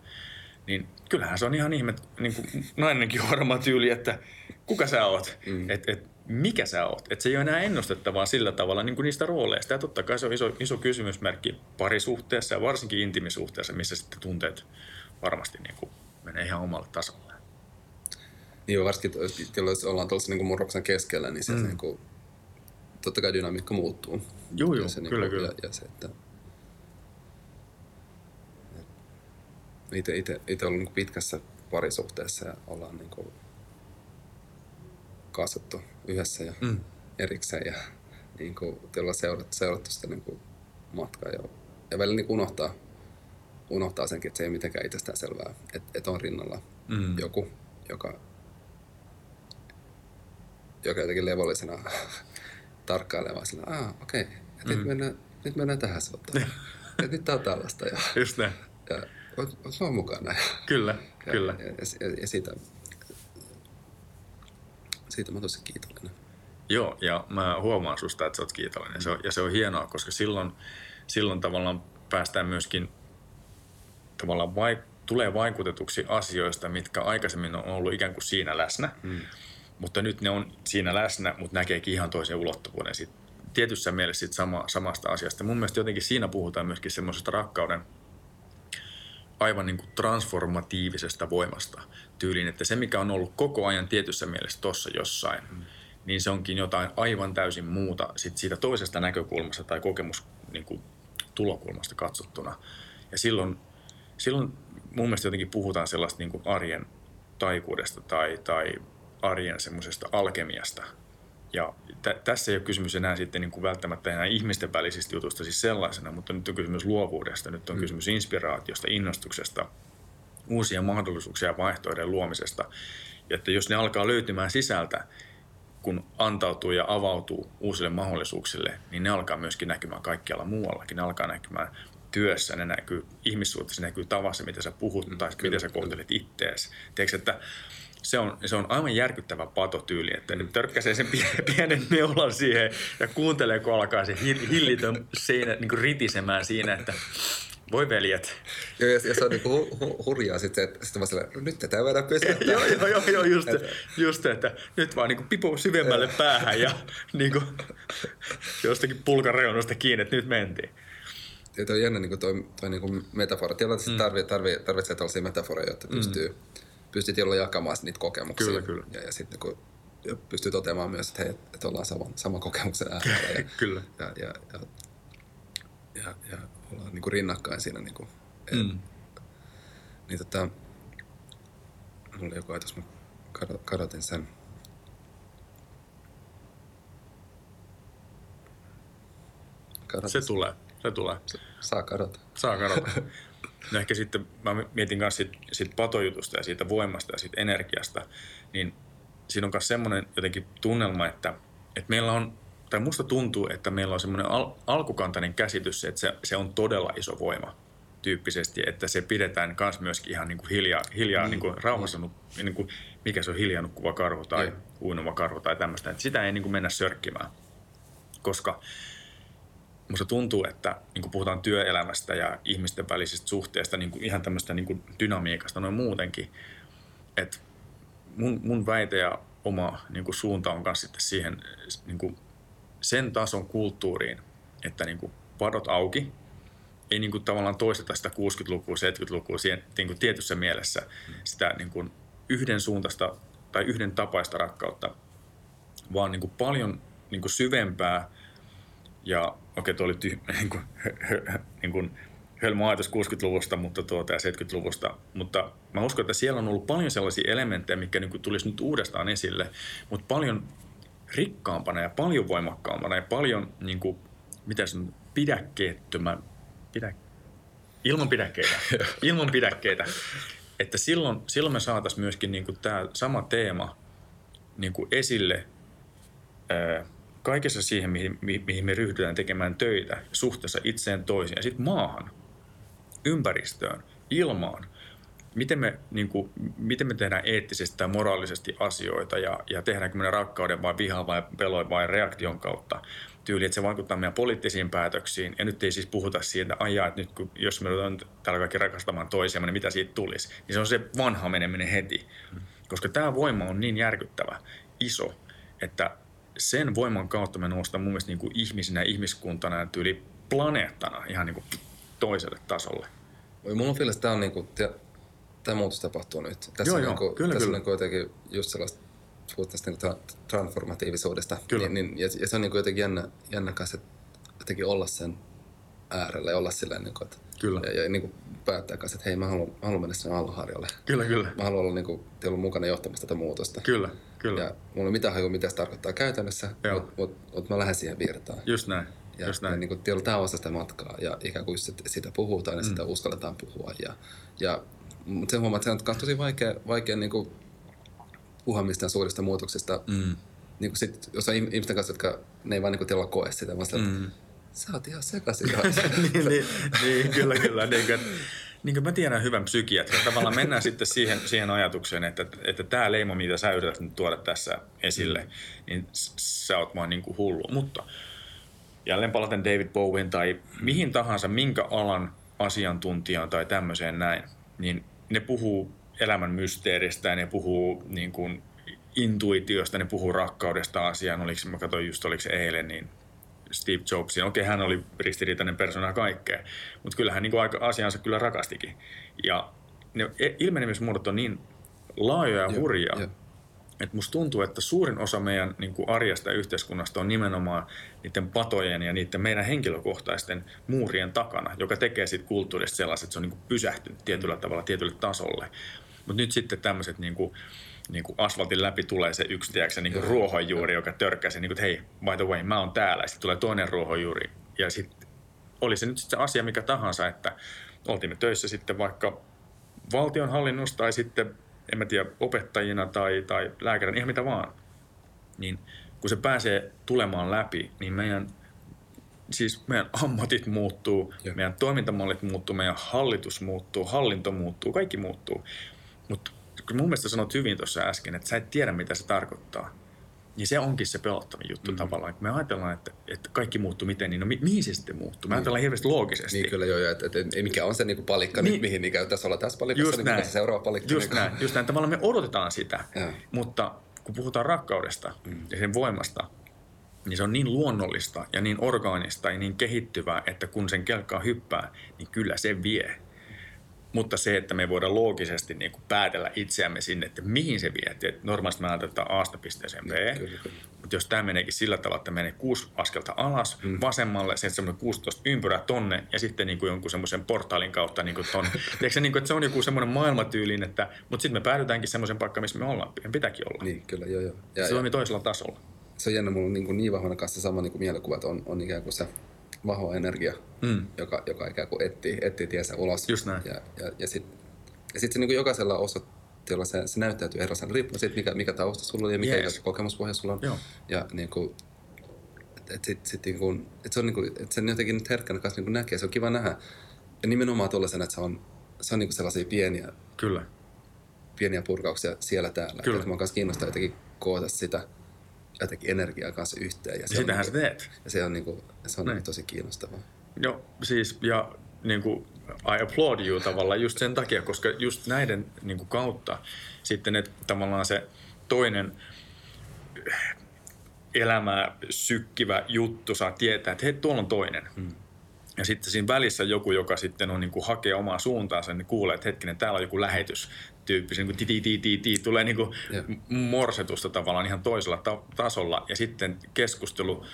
Niin kyllähän se on ihan ihme, niin kuin nainenkin varmaan tyyli, että kuka sä oot, mm. että et, mikä sä oot. Että se ei ole enää ennustettavaa sillä tavalla niin kuin niistä rooleista. Ja totta kai se on iso, iso kysymysmerkki parisuhteessa ja varsinkin intimisuhteessa, missä sitten tunteet varmasti niin kuin menee ihan omalle tasolle. Niin varsinkin, jolloin ollaan tuollaisen niin murroksen keskellä, niin se, mm. niin kuin, totta kai dynamiikka muuttuu. Joo, joo, ja se, niin kyllä, kuin, kyllä. Ja, ja se, että itse, itse, itse ollut niin pitkässä parisuhteessa ja ollaan niin kuin kasvattu yhdessä ja Mm. erikseen ja niin kuin, ollaan seurattu, seurattu sitä niin kuin matkaa ja, ja välillä niin kuin unohtaa, unohtaa senkin, että se ei ole mitenkään itsestään selvää, että, että on rinnalla Mm. joku, joka, joka jotenkin levollisena tarkkailee vaan sillä, ah, okei, okay. Mm. nyt, mennään, nyt mennään tähän suuntaan. ja nyt tää on tällaista ja, Just näin. ja oot, oot vaan mukana. Kyllä, ja, kyllä. Ja, ja, ja siitä, siitä mä tosi kiitollinen. Joo, ja mä huomaan susta, että sä oot kiitollinen. Se on, ja se on hienoa, koska silloin, silloin tavallaan päästään myöskin tavallaan vaik- tulee vaikutetuksi asioista, mitkä aikaisemmin on ollut ikään kuin siinä läsnä. Mm. Mutta nyt ne on siinä läsnä, mutta näkeekin ihan toisen ulottuvuuden sit tietyssä mielessä sit sama, samasta asiasta. Mun mielestä jotenkin siinä puhutaan myöskin semmoisesta rakkauden aivan niin kuin transformatiivisesta voimasta tyyliin, että se mikä on ollut koko ajan tietyssä mielessä tossa jossain, mm. niin se onkin jotain aivan täysin muuta sit siitä toisesta näkökulmasta tai kokemus niin kuin, tulokulmasta katsottuna. Ja silloin, silloin mun mielestä jotenkin puhutaan sellaista niin kuin arjen taikuudesta tai, tai arjen semmoisesta alkemiasta. Ja t- tässä ei ole kysymys enää sitten niin kuin välttämättä enää ihmisten välisistä jutuista siis sellaisena, mutta nyt on kysymys luovuudesta, nyt on mm. kysymys inspiraatiosta, innostuksesta, uusia mahdollisuuksia ja vaihtoehtojen luomisesta. Ja että jos ne alkaa löytymään sisältä, kun antautuu ja avautuu uusille mahdollisuuksille, niin ne alkaa myöskin näkymään kaikkialla muuallakin. Ne alkaa näkymään työssä, ne näkyy ihmissuhteessa, ne näkyy tavassa, mitä sä puhut mm, tai kyllä, miten sä kohtelet ittees. Tiedätkö, että se on, se on aivan järkyttävä patotyyli, että nyt törkkäsee sen pienen neulan siihen ja kuuntelee, kun alkaa se hillitön seinä niin kuin ritisemään siinä, että voi veljet. Joo, ja, ja se on niinku hu, hu, hurjaa sitten, että sit sille, nyt tätä voidaan pysäyttää. joo, joo, joo, joo, just, just, että nyt vaan niinku pipo syvemmälle päähän ja niinku, jostakin pulkan reunusta kiinni, että nyt mentiin. Ja toi on jännä niin toi, toi niin metafora. Tietysti mm. tarvitsee, tarvitsee, tarvitsee tällaisia metaforeja, jotta mm. Pystyy tietyllä jakamaan niitä kokemuksia. Kyllä, kyllä. Ja, ja sitten kun ja pystyy toteamaan myös, että hei, että ollaan saman, saman kokemuksen äärellä. Ja, kyllä. Ja, ja, ja, ja, ja ollaan niin kuin rinnakkain siinä. Niin, kuin, et, mm. niin tota, mulla oli joku ajatus, mä kadotin sen. Kadotin se tulee. Se tulee. Saa kadota. Saa kadota. No ehkä sitten mä mietin myös sit, sit patojutusta ja siitä voimasta ja siitä energiasta, niin siinä on myös semmoinen jotenkin tunnelma, että, että meillä on, tai musta tuntuu, että meillä on semmoinen al- alkukantainen käsitys, että se, se on todella iso voima tyyppisesti, että se pidetään myös myöskin ihan niin kuin hiljaa, hiljaa mm. niin kuin rauhassa, mm. niin kuin, mikä se on hiljaa nukkuva karhu tai mm. uinuva karhu tai tämmöistä, että sitä ei niin kuin mennä sörkkimään, koska musta tuntuu, että niin kuin puhutaan työelämästä ja ihmisten välisistä suhteista, niin kuin ihan tämmöistä niin dynamiikasta noin muutenkin, että mun, mun väite ja oma niin suunta on myös sitten siihen niin kuin sen tason kulttuuriin, että niin kuin padot auki, ei niin tavallaan toisteta sitä 60-lukua, 70-lukua siihen, niin tietyssä mielessä sitä niin yhden suuntaista tai yhden tapaista rakkautta, vaan niin paljon niin syvempää ja okei, tuo oli tyh, niin kuin, niin kuin hölmö ajatus 60-luvusta mutta tuota, ja 70-luvusta, mutta mä uskon, että siellä on ollut paljon sellaisia elementtejä, mikä niin kuin tulisi nyt uudestaan esille, mutta paljon rikkaampana ja paljon voimakkaampana ja paljon, niin kuin, mitä se on, pidäkkeettömän, pidä, ilman pidäkkeitä, ilman pidäkkeitä, että silloin, silloin me saataisiin myöskin niin kuin tämä sama teema niin kuin esille ää, kaikessa siihen, mihin, mihin me ryhdytään tekemään töitä suhteessa itseen toisiin ja sitten maahan, ympäristöön, ilmaan. Miten me, niin kuin, miten me tehdään eettisesti tai moraalisesti asioita ja, ja tehdäänkö me rakkauden vai vihan vai peloin vai reaktion kautta tyyli, että se vaikuttaa meidän poliittisiin päätöksiin. Ja nyt ei siis puhuta siitä, että ajaa, että nyt kun, jos me ruvetaan täällä kaikki rakastamaan toisiamme, niin mitä siitä tulisi. Niin se on se vanha meneminen heti. Koska tämä voima on niin järkyttävä, iso, että sen voiman kautta me noustaan mun mielestä niin kuin ihmisinä, ihmiskuntana ja tyyli planeettana ihan niin kuin toiselle tasolle. Oi, mulla on fiilis, että tämä on niin kuin, tämä muutos tapahtuu nyt. Tässä joo, on, joo, niin kuin, kyllä, tässä kyllä. on niin jotenkin just sellaista, puhut tästä niin transformatiivisuudesta. Kyllä. Niin, niin, ja, ja, se on niin kuin jotenkin jännä, jännä kanssa, että jotenkin olla sen äärellä ja olla silleen, niin kuin, että, Kyllä. ja, ja niin kuin päättää kanssa, että hei, mä haluan, mä haluan mennä sinne alloharjalle. Kyllä, kyllä. Mä haluan olla, niin kuin, olla mukana johtamassa tätä muutosta. Kyllä, kyllä. Ja mulla ei mitään hajua, mitä se tarkoittaa käytännössä, mutta mut, mut mä lähden siihen virtaan. Just näin. Ja, Just näin. niin kuin, on tämä osa sitä matkaa ja ikään kuin sit, sitä puhutaan ja mm. sitä uskalletaan puhua. Ja, ja, mutta sen huomaa, että se on tosi vaikea, vaikea niin kuin, puhua mistään suurista muutoksista. Mm. Niin kuin sit, jos on ihmisten kanssa, jotka ne ei vaan niin kuin, koe sitä, vaan sillä, Mm. sä oot ihan sekaisin. niin, niin, niin, kyllä, kyllä. Niin kuin, niin kuin mä tiedän hyvän psykiatrin. Tavallaan mennään sitten siihen, siihen ajatukseen, että, että tämä leima, mitä sä yrität nyt tuoda tässä esille, niin s- sä oot vaan niin kuin hullu. Mutta jälleen palaten David Bowen tai mihin tahansa, minkä alan asiantuntijaan tai tämmöiseen näin, niin ne puhuu elämän mysteeristä ja ne puhuu niin kuin intuitiosta, ne puhuu rakkaudesta asiaan. Oliko, mä katsoin just, oliko se eilen, niin Steve Jobsin. Okei, hän oli ristiriitainen persona kaikkea, mutta kyllä hän niin aika asiansa kyllä rakastikin. Ja ne e- ilmenemismuodot on niin laajoja ja hurjia, että musta tuntuu, että suurin osa meidän niin kuin arjesta ja yhteiskunnasta on nimenomaan niiden patojen ja niiden meidän henkilökohtaisten muurien takana, joka tekee siitä kulttuurista sellaiset, että se on niin kuin pysähtynyt tietyllä tavalla tietylle tasolle. Mutta nyt sitten tämmöiset niin kuin, niin kuin asfaltin läpi tulee se yksi tiedätkö, niin kuin ruohonjuuri, joka törkkää sen, niin kuin, että hei, by the way, mä oon täällä. Ja sitten tulee toinen ruohonjuuri. Ja sitten oli se nyt sitten se asia mikä tahansa, että oltiin me töissä sitten vaikka valtionhallinnossa tai sitten, en mä tiedä, opettajina tai, tai lääkärinä, ihan mitä vaan. Niin kun se pääsee tulemaan läpi, niin meidän, siis meidän ammatit muuttuu, Joo. meidän toimintamallit muuttuu, meidän hallitus muuttuu, hallinto muuttuu, kaikki muuttuu. Mutta mun mielestä sanoit hyvin tuossa äsken, että sä et tiedä, mitä se tarkoittaa. Niin se onkin se pelottavin juttu mm. tavallaan. Me ajatellaan, että, että kaikki muuttuu miten, niin no mi- mihin se sitten muuttuu? Me ajatellaan hirveästi loogisesti. Niin kyllä joo, että, että, että mikä on se niinku palikka Niin. nyt, mihin niin käytäisiin olla tässä palikassa, Just niin näin. se seuraava palikka. Just niin näin, just näin. Tavallaan me odotetaan sitä, Joo. mutta kun puhutaan rakkaudesta mm. ja sen voimasta, niin se on niin luonnollista ja niin orgaanista ja niin kehittyvää, että kun sen kelkkaa hyppää, niin kyllä se vie. Mutta se, että me ei voida loogisesti niin kuin päätellä itseämme sinne, että mihin se vie. Et normaalisti me ajatellaan A pisteeseen B. kyllä. Mutta jos tämä meneekin sillä tavalla, että menee kuusi askelta alas, mm. vasemmalle, sitten semmoinen 16 ympyrä tonne ja sitten niin kuin jonkun semmoisen portaalin kautta niin kuin tonne. Tiedätkö se, niin kuin, että se on joku semmoinen maailmatyyliin, että, mutta sitten me päädytäänkin semmoisen paikkaan, missä me ollaan. Meidän pitääkin olla. Niin, kyllä, joo, joo. Ja, se toimii toisella tasolla. se on jännä, mulla on niin, niin vahvana kanssa sama niin kuin mielikuva, että on, on ikään kuin se vahva energia, Mm. joka, joka ikään kuin etsii, etsii tiensä ulos. Just näin. Ja, ja, ja sitten ja sit se niin kuin jokaisella osoitteella se, se näyttäytyy erilaisena, riippuen siitä, mikä, mikä tausta sulla on ja mikä yes. kokemuspohja sulla on. Joo. Ja niin kuin, et, et sit, sit niin kuin, et se on niin kuin, et sen jotenkin nyt herkkänä kanssa niin kuin näkee, se on kiva nähdä. Ja nimenomaan tuollaisena, että se on, se on niin kuin sellaisia pieniä, Kyllä. pieniä purkauksia siellä täällä. Kyllä. Että mä kanssa kiinnostaa jotenkin koota sitä jotenkin energiaa kanssa yhteen. Ja se on, sitähän niin sä kuin, teet. ja se on, niin kuin, se on niin tosi kiinnostavaa. Joo, siis ja niin kuin, I applaud you tavallaan just sen takia, koska just näiden niin kuin, kautta sitten että tavallaan se toinen elämää sykkivä juttu saa tietää, että hei, tuolla on toinen. Hmm. Ja sitten siinä välissä joku, joka sitten on niin kuin hakee omaa suuntaansa, niin kuulee, että hetkinen, täällä on joku lähetys tyyppisen, niin kuin ti, ti, ti, ti, tulee niin kuin morsetusta tavallaan ihan toisella ta- tasolla. Ja sitten keskustelu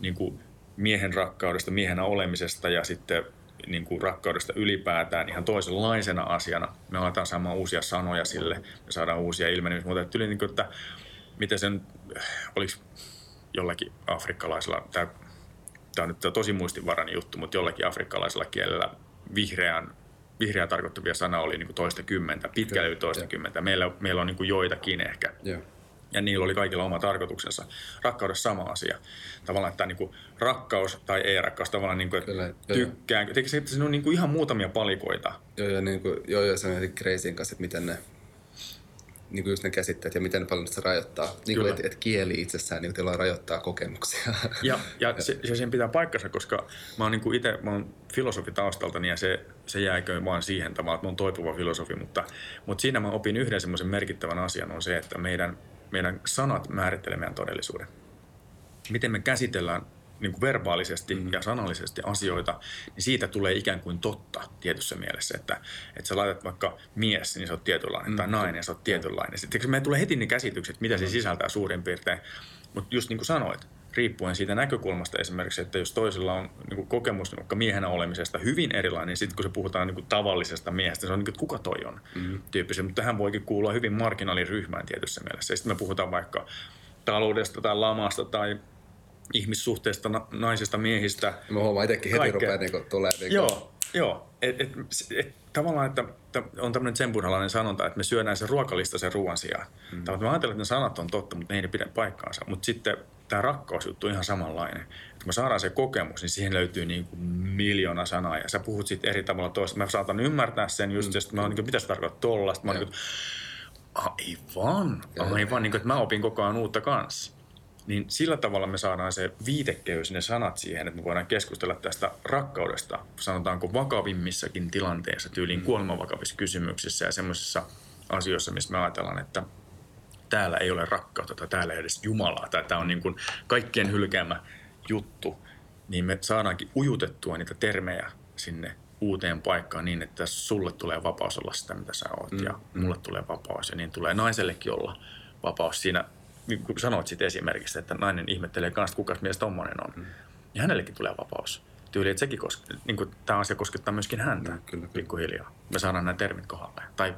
niin kuin miehen rakkaudesta, miehenä olemisesta ja sitten niin kuin rakkaudesta ylipäätään ihan toisenlaisena asiana. Me aletaan saamaan uusia sanoja sille, me saadaan uusia ilmenemismuotoja. Että, yli niin kuin, että miten sen, oliko jollakin afrikkalaisella, tämä, tämä on nyt tosi muistinvarainen juttu, mutta jollakin afrikkalaisella kielellä vihreän, vihreä tarkoittavia sana oli niin toista kymmentä, pitkälle yli toista kymmentä. Meillä, meillä on niin joitakin ehkä. Joo. Ja niillä oli kaikilla oma tarkoituksensa. Rakkaudessa sama asia. Tavallaan, että niin rakkaus tai ei-rakkaus, tavallaan niin kuin, että Kyllä, joo, tykkään. Eikö se, että on niin ihan muutamia palikoita. Joo, joo, niin kuin, joo, joo, se on crazyin kanssa, että miten ne, niin kuin just ne käsitteet ja miten paljon se rajoittaa. Niin kuin, että, että kieli itsessään niin kuin, rajoittaa kokemuksia. Ja, ja se, se, sen pitää paikkansa, koska mä oon niin itse, mä oon filosofi taustaltani ja se, se jääkö vaan siihen tavallaan, että mä oon toipuva filosofi, mutta, mutta siinä mä opin yhden semmoisen merkittävän asian on se, että meidän, meidän sanat määrittelee meidän todellisuuden. Miten me käsitellään niin kuin verbaalisesti mm. ja sanallisesti asioita, niin siitä tulee ikään kuin totta tietyssä mielessä, että, että sä laitat vaikka mies, niin se on tietynlainen, mm. tai nainen, se on tietynlainen. Sitten meille tulee heti ne käsitykset, mitä se sisältää suurin piirtein. Mutta just niin kuin sanoit, riippuen siitä näkökulmasta esimerkiksi, että jos toisella on niin kuin kokemus vaikka miehenä olemisesta hyvin erilainen, niin sitten kun se puhutaan niin kuin tavallisesta miehestä, se on niin kuin, että kuka toi on mm. tyyppisen. Mutta tähän voikin kuulua hyvin marginaaliryhmään tietyssä mielessä. Ja sitten me puhutaan vaikka taloudesta tai lamasta tai ihmissuhteista, na- naisista, miehistä. Ja mä huomaan itsekin heti rupeaa niin kuin, tulee niin kuin, Joo, joo. Et, et, et, tavallaan, että, on tämmöinen zenbuddhalainen sanonta, että me syödään sen ruokalista sen ruoan sijaan. Mm. Tavallaan me ajatellaan, että ne sanat on totta, mutta ne ei pidä paikkaansa. Mutta sitten tämä rakkausjuttu on ihan samanlainen. Että kun me saadaan se kokemus, niin siihen löytyy niin kuin miljoona sanaa. Ja sä puhut sitten eri tavalla toista. Mä saatan ymmärtää sen just, mm. että mä oon niin kuin, mitä se tarkoittaa tollasta. Mä oon niin kuin, aivan, aivan. Niin kuin, että mä opin koko ajan uutta kanssa niin sillä tavalla me saadaan se viitekeys, ne sanat siihen, että me voidaan keskustella tästä rakkaudesta, sanotaanko vakavimmissakin tilanteissa, tyyliin kuolemanvakavissa kysymyksissä ja semmoisissa asioissa, missä me ajatellaan, että täällä ei ole rakkautta tai täällä ei ole edes Jumalaa tai tämä on niin kuin kaikkien hylkäämä juttu, niin me saadaankin ujutettua niitä termejä sinne uuteen paikkaan niin, että sulle tulee vapaus olla sitä, mitä sä oot, mm, ja mm. mulle tulee vapaus, ja niin tulee naisellekin olla vapaus siinä, niin kuin sanoit siitä esimerkiksi, että nainen ihmettelee kanssa, kuka mies tommonen on. Mm. Ja hänellekin tulee vapaus. Tyyli, että sekin koske, niin kuin, tämä asia koskettaa myöskin häntä Mm, kyllä, kyllä. pikkuhiljaa. Me saadaan nämä termit kohdalle tai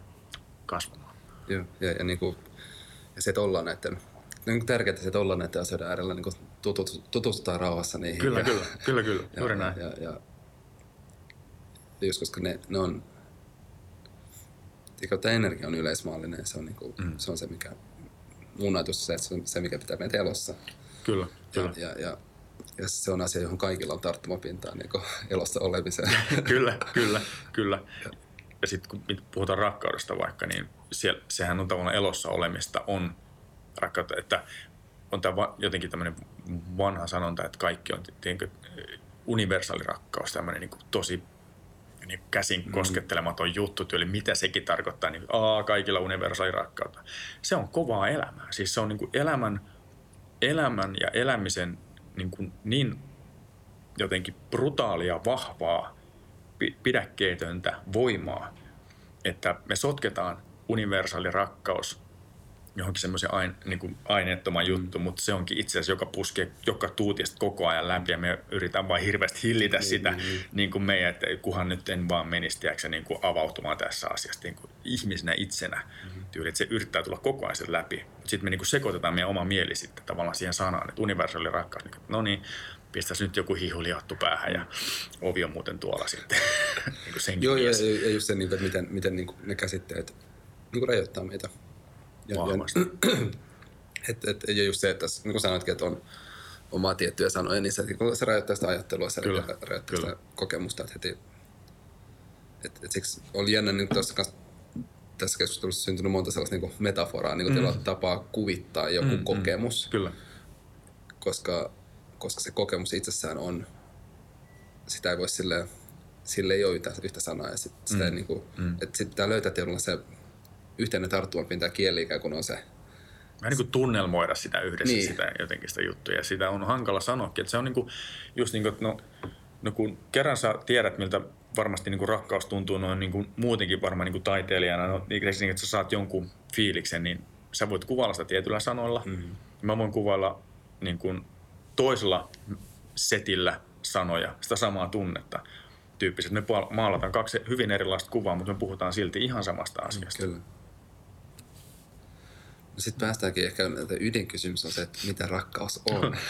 kasvamaan. Joo, ja, ja, niin kuin, ja se, että ollaan näiden, niin kuin tärkeää se, että ollaan näiden asioiden äärellä, niin kuin tutut, tutustutaan rauhassa niihin. Kyllä, ja, kyllä, kyllä, kyllä. ja, Juuri näin. Ja, ja, ja, just koska ne, ne on, tämä energia on yleismaallinen, se on, niin kuin, mm. se, on se, mikä, mun ajatus on se, että se on se, mikä pitää meitä elossa. Kyllä, kyllä. Ja, ja, ja, ja se on asia, johon kaikilla on tarttumapintaa niin elossa olemiseen. kyllä, kyllä, kyllä. Ja sitten kun puhutaan rakkaudesta vaikka, niin siellä, sehän on tavallaan elossa olemista, on rakkautta, että on tämä jotenkin tämmöinen vanha sanonta, että kaikki on tiedätkö, universaali rakkaus, tämmöinen niin tosi niin käsin koskettelematon juttu, eli mitä sekin tarkoittaa, niin aa, kaikilla universaali rakkautta. Se on kovaa elämää. Siis se on niin kuin elämän, elämän ja elämisen niin, kuin niin jotenkin brutaalia, vahvaa, pi- pidäkkeetöntä voimaa, että me sotketaan universaali rakkaus johonkin semmoisen aine, niin kuin aineettoman juttu, mm. mutta se onkin itse asiassa, joka puskee joka tuutista koko ajan läpi ja me yritetään vain hirveästi hillitä mm, sitä, mm. niin kuin meidän, että kuhan nyt en vaan menisi tiedätkö, niin kuin avautumaan tässä asiassa niin kuin ihmisenä itsenä. Mm. Tyyli, että se yrittää tulla koko ajan sen läpi. Sitten me niin kuin sekoitetaan meidän oma mieli sitten tavallaan siihen sanaan, että universaali rakkaus, niin, no niin, pistäis nyt joku hihuliottu päähän ja ovi on muuten tuolla sitten. niin kuin Joo, ja, ja just se, niin kuin, että miten, miten niin kuin ne käsitteet niin kuin rajoittaa meitä. Ja, Vahvasti. Ja, et, et, ja just se, että tässä, niin kuin sanoitkin, että on omaa tiettyjä sanoja, niin se, se rajoittaa sitä ajattelua, se Kyllä, rajoittaa kyllä. sitä kokemusta, että heti... Et, et siksi oli jännä niin tuossa kanssa, tässä keskustelussa syntynyt monta sellaista niin metaforaa, niin kuin mm. tapaa kuvittaa joku Mm, mm, kokemus, mm. Kyllä, koska, koska se kokemus itsessään on, sitä ei voi sille, sille ei ole yhtä, yhtä sanaa, ja sit, sitä mm. niin kuin, mm. että sitten pitää löytää tietyllä se yhteinen tarttumapinta kieli ikään kuin on se, Vähän niin kuin tunnelmoida sitä yhdessä, Niin. sitä jotenkin sitä juttuja. Ja sitä on hankala sanoakin. Että se on niin kuin, just niin kuin, että no, no kun kerran sä tiedät, miltä varmasti niin kuin rakkaus tuntuu noin niin kuin muutenkin varmaan niin kuin taiteilijana, no, niin kuin, että sä saat jonkun fiiliksen, niin sä voit kuvailla sitä tietyllä sanoilla. Mm-hmm. Mä voin kuvailla niin kuin toisella setillä sanoja, sitä samaa tunnetta tyyppisesti. Me maalataan kaksi hyvin erilaista kuvaa, mutta me puhutaan silti ihan samasta asiasta. Kyllä. Sitten päästäänkin ehkä, että ydinkysymys on se, että mitä rakkaus on.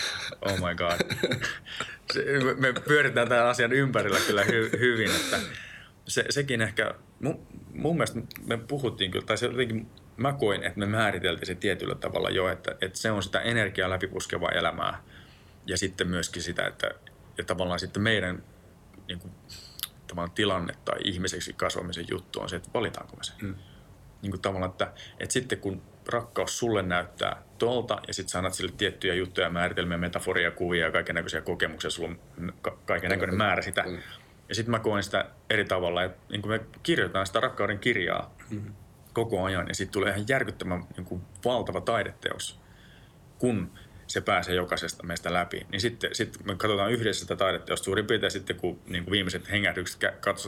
Oh my god. Me pyöritään tämän asian ympärillä kyllä hy, hyvin, että se, sekin ehkä, mun, mun mielestä me puhuttiin kyllä, tai se jotenkin, mä koin, että me määriteltiin se tietyllä tavalla jo, että, että se on sitä energiaa läpipuskevaa elämää ja sitten myöskin sitä, että ja tavallaan sitten meidän niin kuin, tavallaan tilanne tai ihmiseksi kasvamisen juttu on se, että valitaanko me se. Mm. Niin kuin tavallaan, että, että sitten kun rakkaus sulle näyttää tolta ja sitten sä annat sille tiettyjä juttuja, määritelmiä, metaforia, kuvia ja kaiken näköisiä kokemuksia, sulla on ka- kaiken näköinen määrä sitä. Mm. Ja sitten mä koen sitä eri tavalla, että niin me kirjoitetaan sitä rakkauden kirjaa mm. koko ajan ja sitten tulee ihan järkyttävän niin kuin valtava taideteos, kun se pääsee jokaisesta meistä läpi. Niin sitten, sitten me katsotaan yhdessä sitä taideteosta suurin piirtein sitten, kun niin kuin viimeiset hengähdykset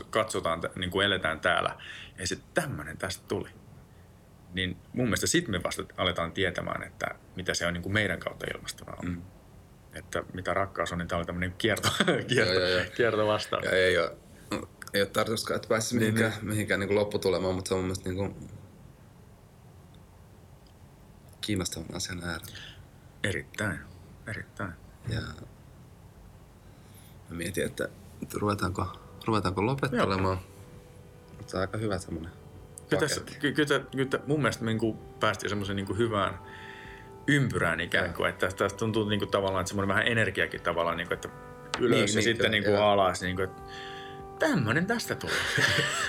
katsotaan, niin kuin eletään täällä. Ja sitten tämmöinen tästä tuli niin mun mielestä sitten me vasta aletaan tietämään, että mitä se on niin kuin meidän kautta ilmastuna on. Mm. Että mitä rakkaus on, niin tämä oli tämmöinen kierto, kierto, Joo, joo, joo. kierto vastaus. Ja ei ole, ei ole tarkoituskaan, että pääsisi mihinkään, niin, mihinkään niin lopputulemaan, mutta se on mun mielestä niin kuin kiinnostavan asian äärellä. Erittäin, erittäin. Ja mä mietin, että, että ruvetaanko, ruvetaanko lopettelemaan. Mutta se on aika hyvä semmoinen Kyllä, tässä, ky, kyllä, kyllä mun mielestä niin kuin päästiin semmoisen niin kuin hyvään ympyrään ikään kuin, että tästä tuntuu niin kuin tavallaan, että semmoinen vähän energiakin tavallaan, niin kuin, että ylös Niin, niin, ja niin, sitten niin kuin alas, niin kuin, että tämmöinen tästä tuli.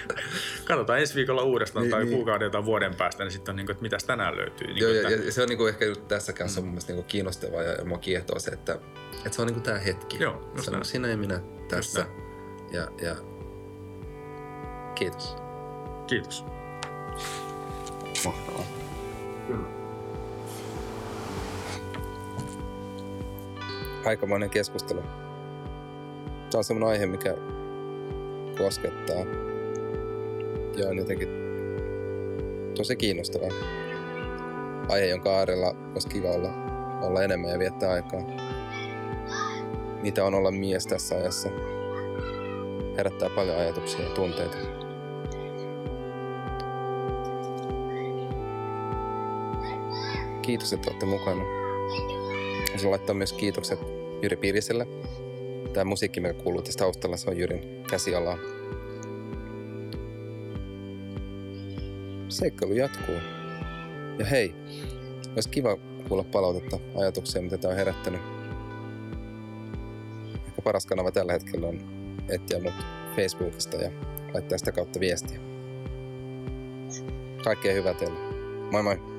Katsotaan ensi viikolla uudestaan Niin, tai niin. kuukauden tai vuoden päästä, niin sitten on niin kuin, että mitäs tänään löytyy. Niin Joo, kuin, ja, että, ja, se on niinku ehkä just tässä kanssa mm. mun mielestä niinku kiinnostavaa ja, ja mua kiehtoo se, että, että se on niinku tää hetki. Joo, se on sinä ja minä tässä. Ja, ja kiitos. Kiitos. Mahtavaa. Aikamoinen keskustelu. Tämä on semmoinen aihe, mikä koskettaa ja on jotenkin tosi kiinnostava aihe, jonka äärellä olisi kiva olla, olla enemmän ja viettää aikaa. Mitä on olla mies tässä ajassa? Herättää paljon ajatuksia ja tunteita. Kiitos, että olette mukana. Haluaisin laittaa myös kiitokset Jyri Piiriselle. Tämä musiikki, mikä kuuluu tässä taustalla, se on Jyrin käsialaa. Seikkailu jatkuu. Ja hei, olisi kiva kuulla palautetta, ajatuksia, mitä tämä on herättänyt. Ehkä paras kanava tällä hetkellä on etsiä mut Facebookista ja laittaa sitä kautta viestiä. Kaikkea hyvää teille. Moi moi!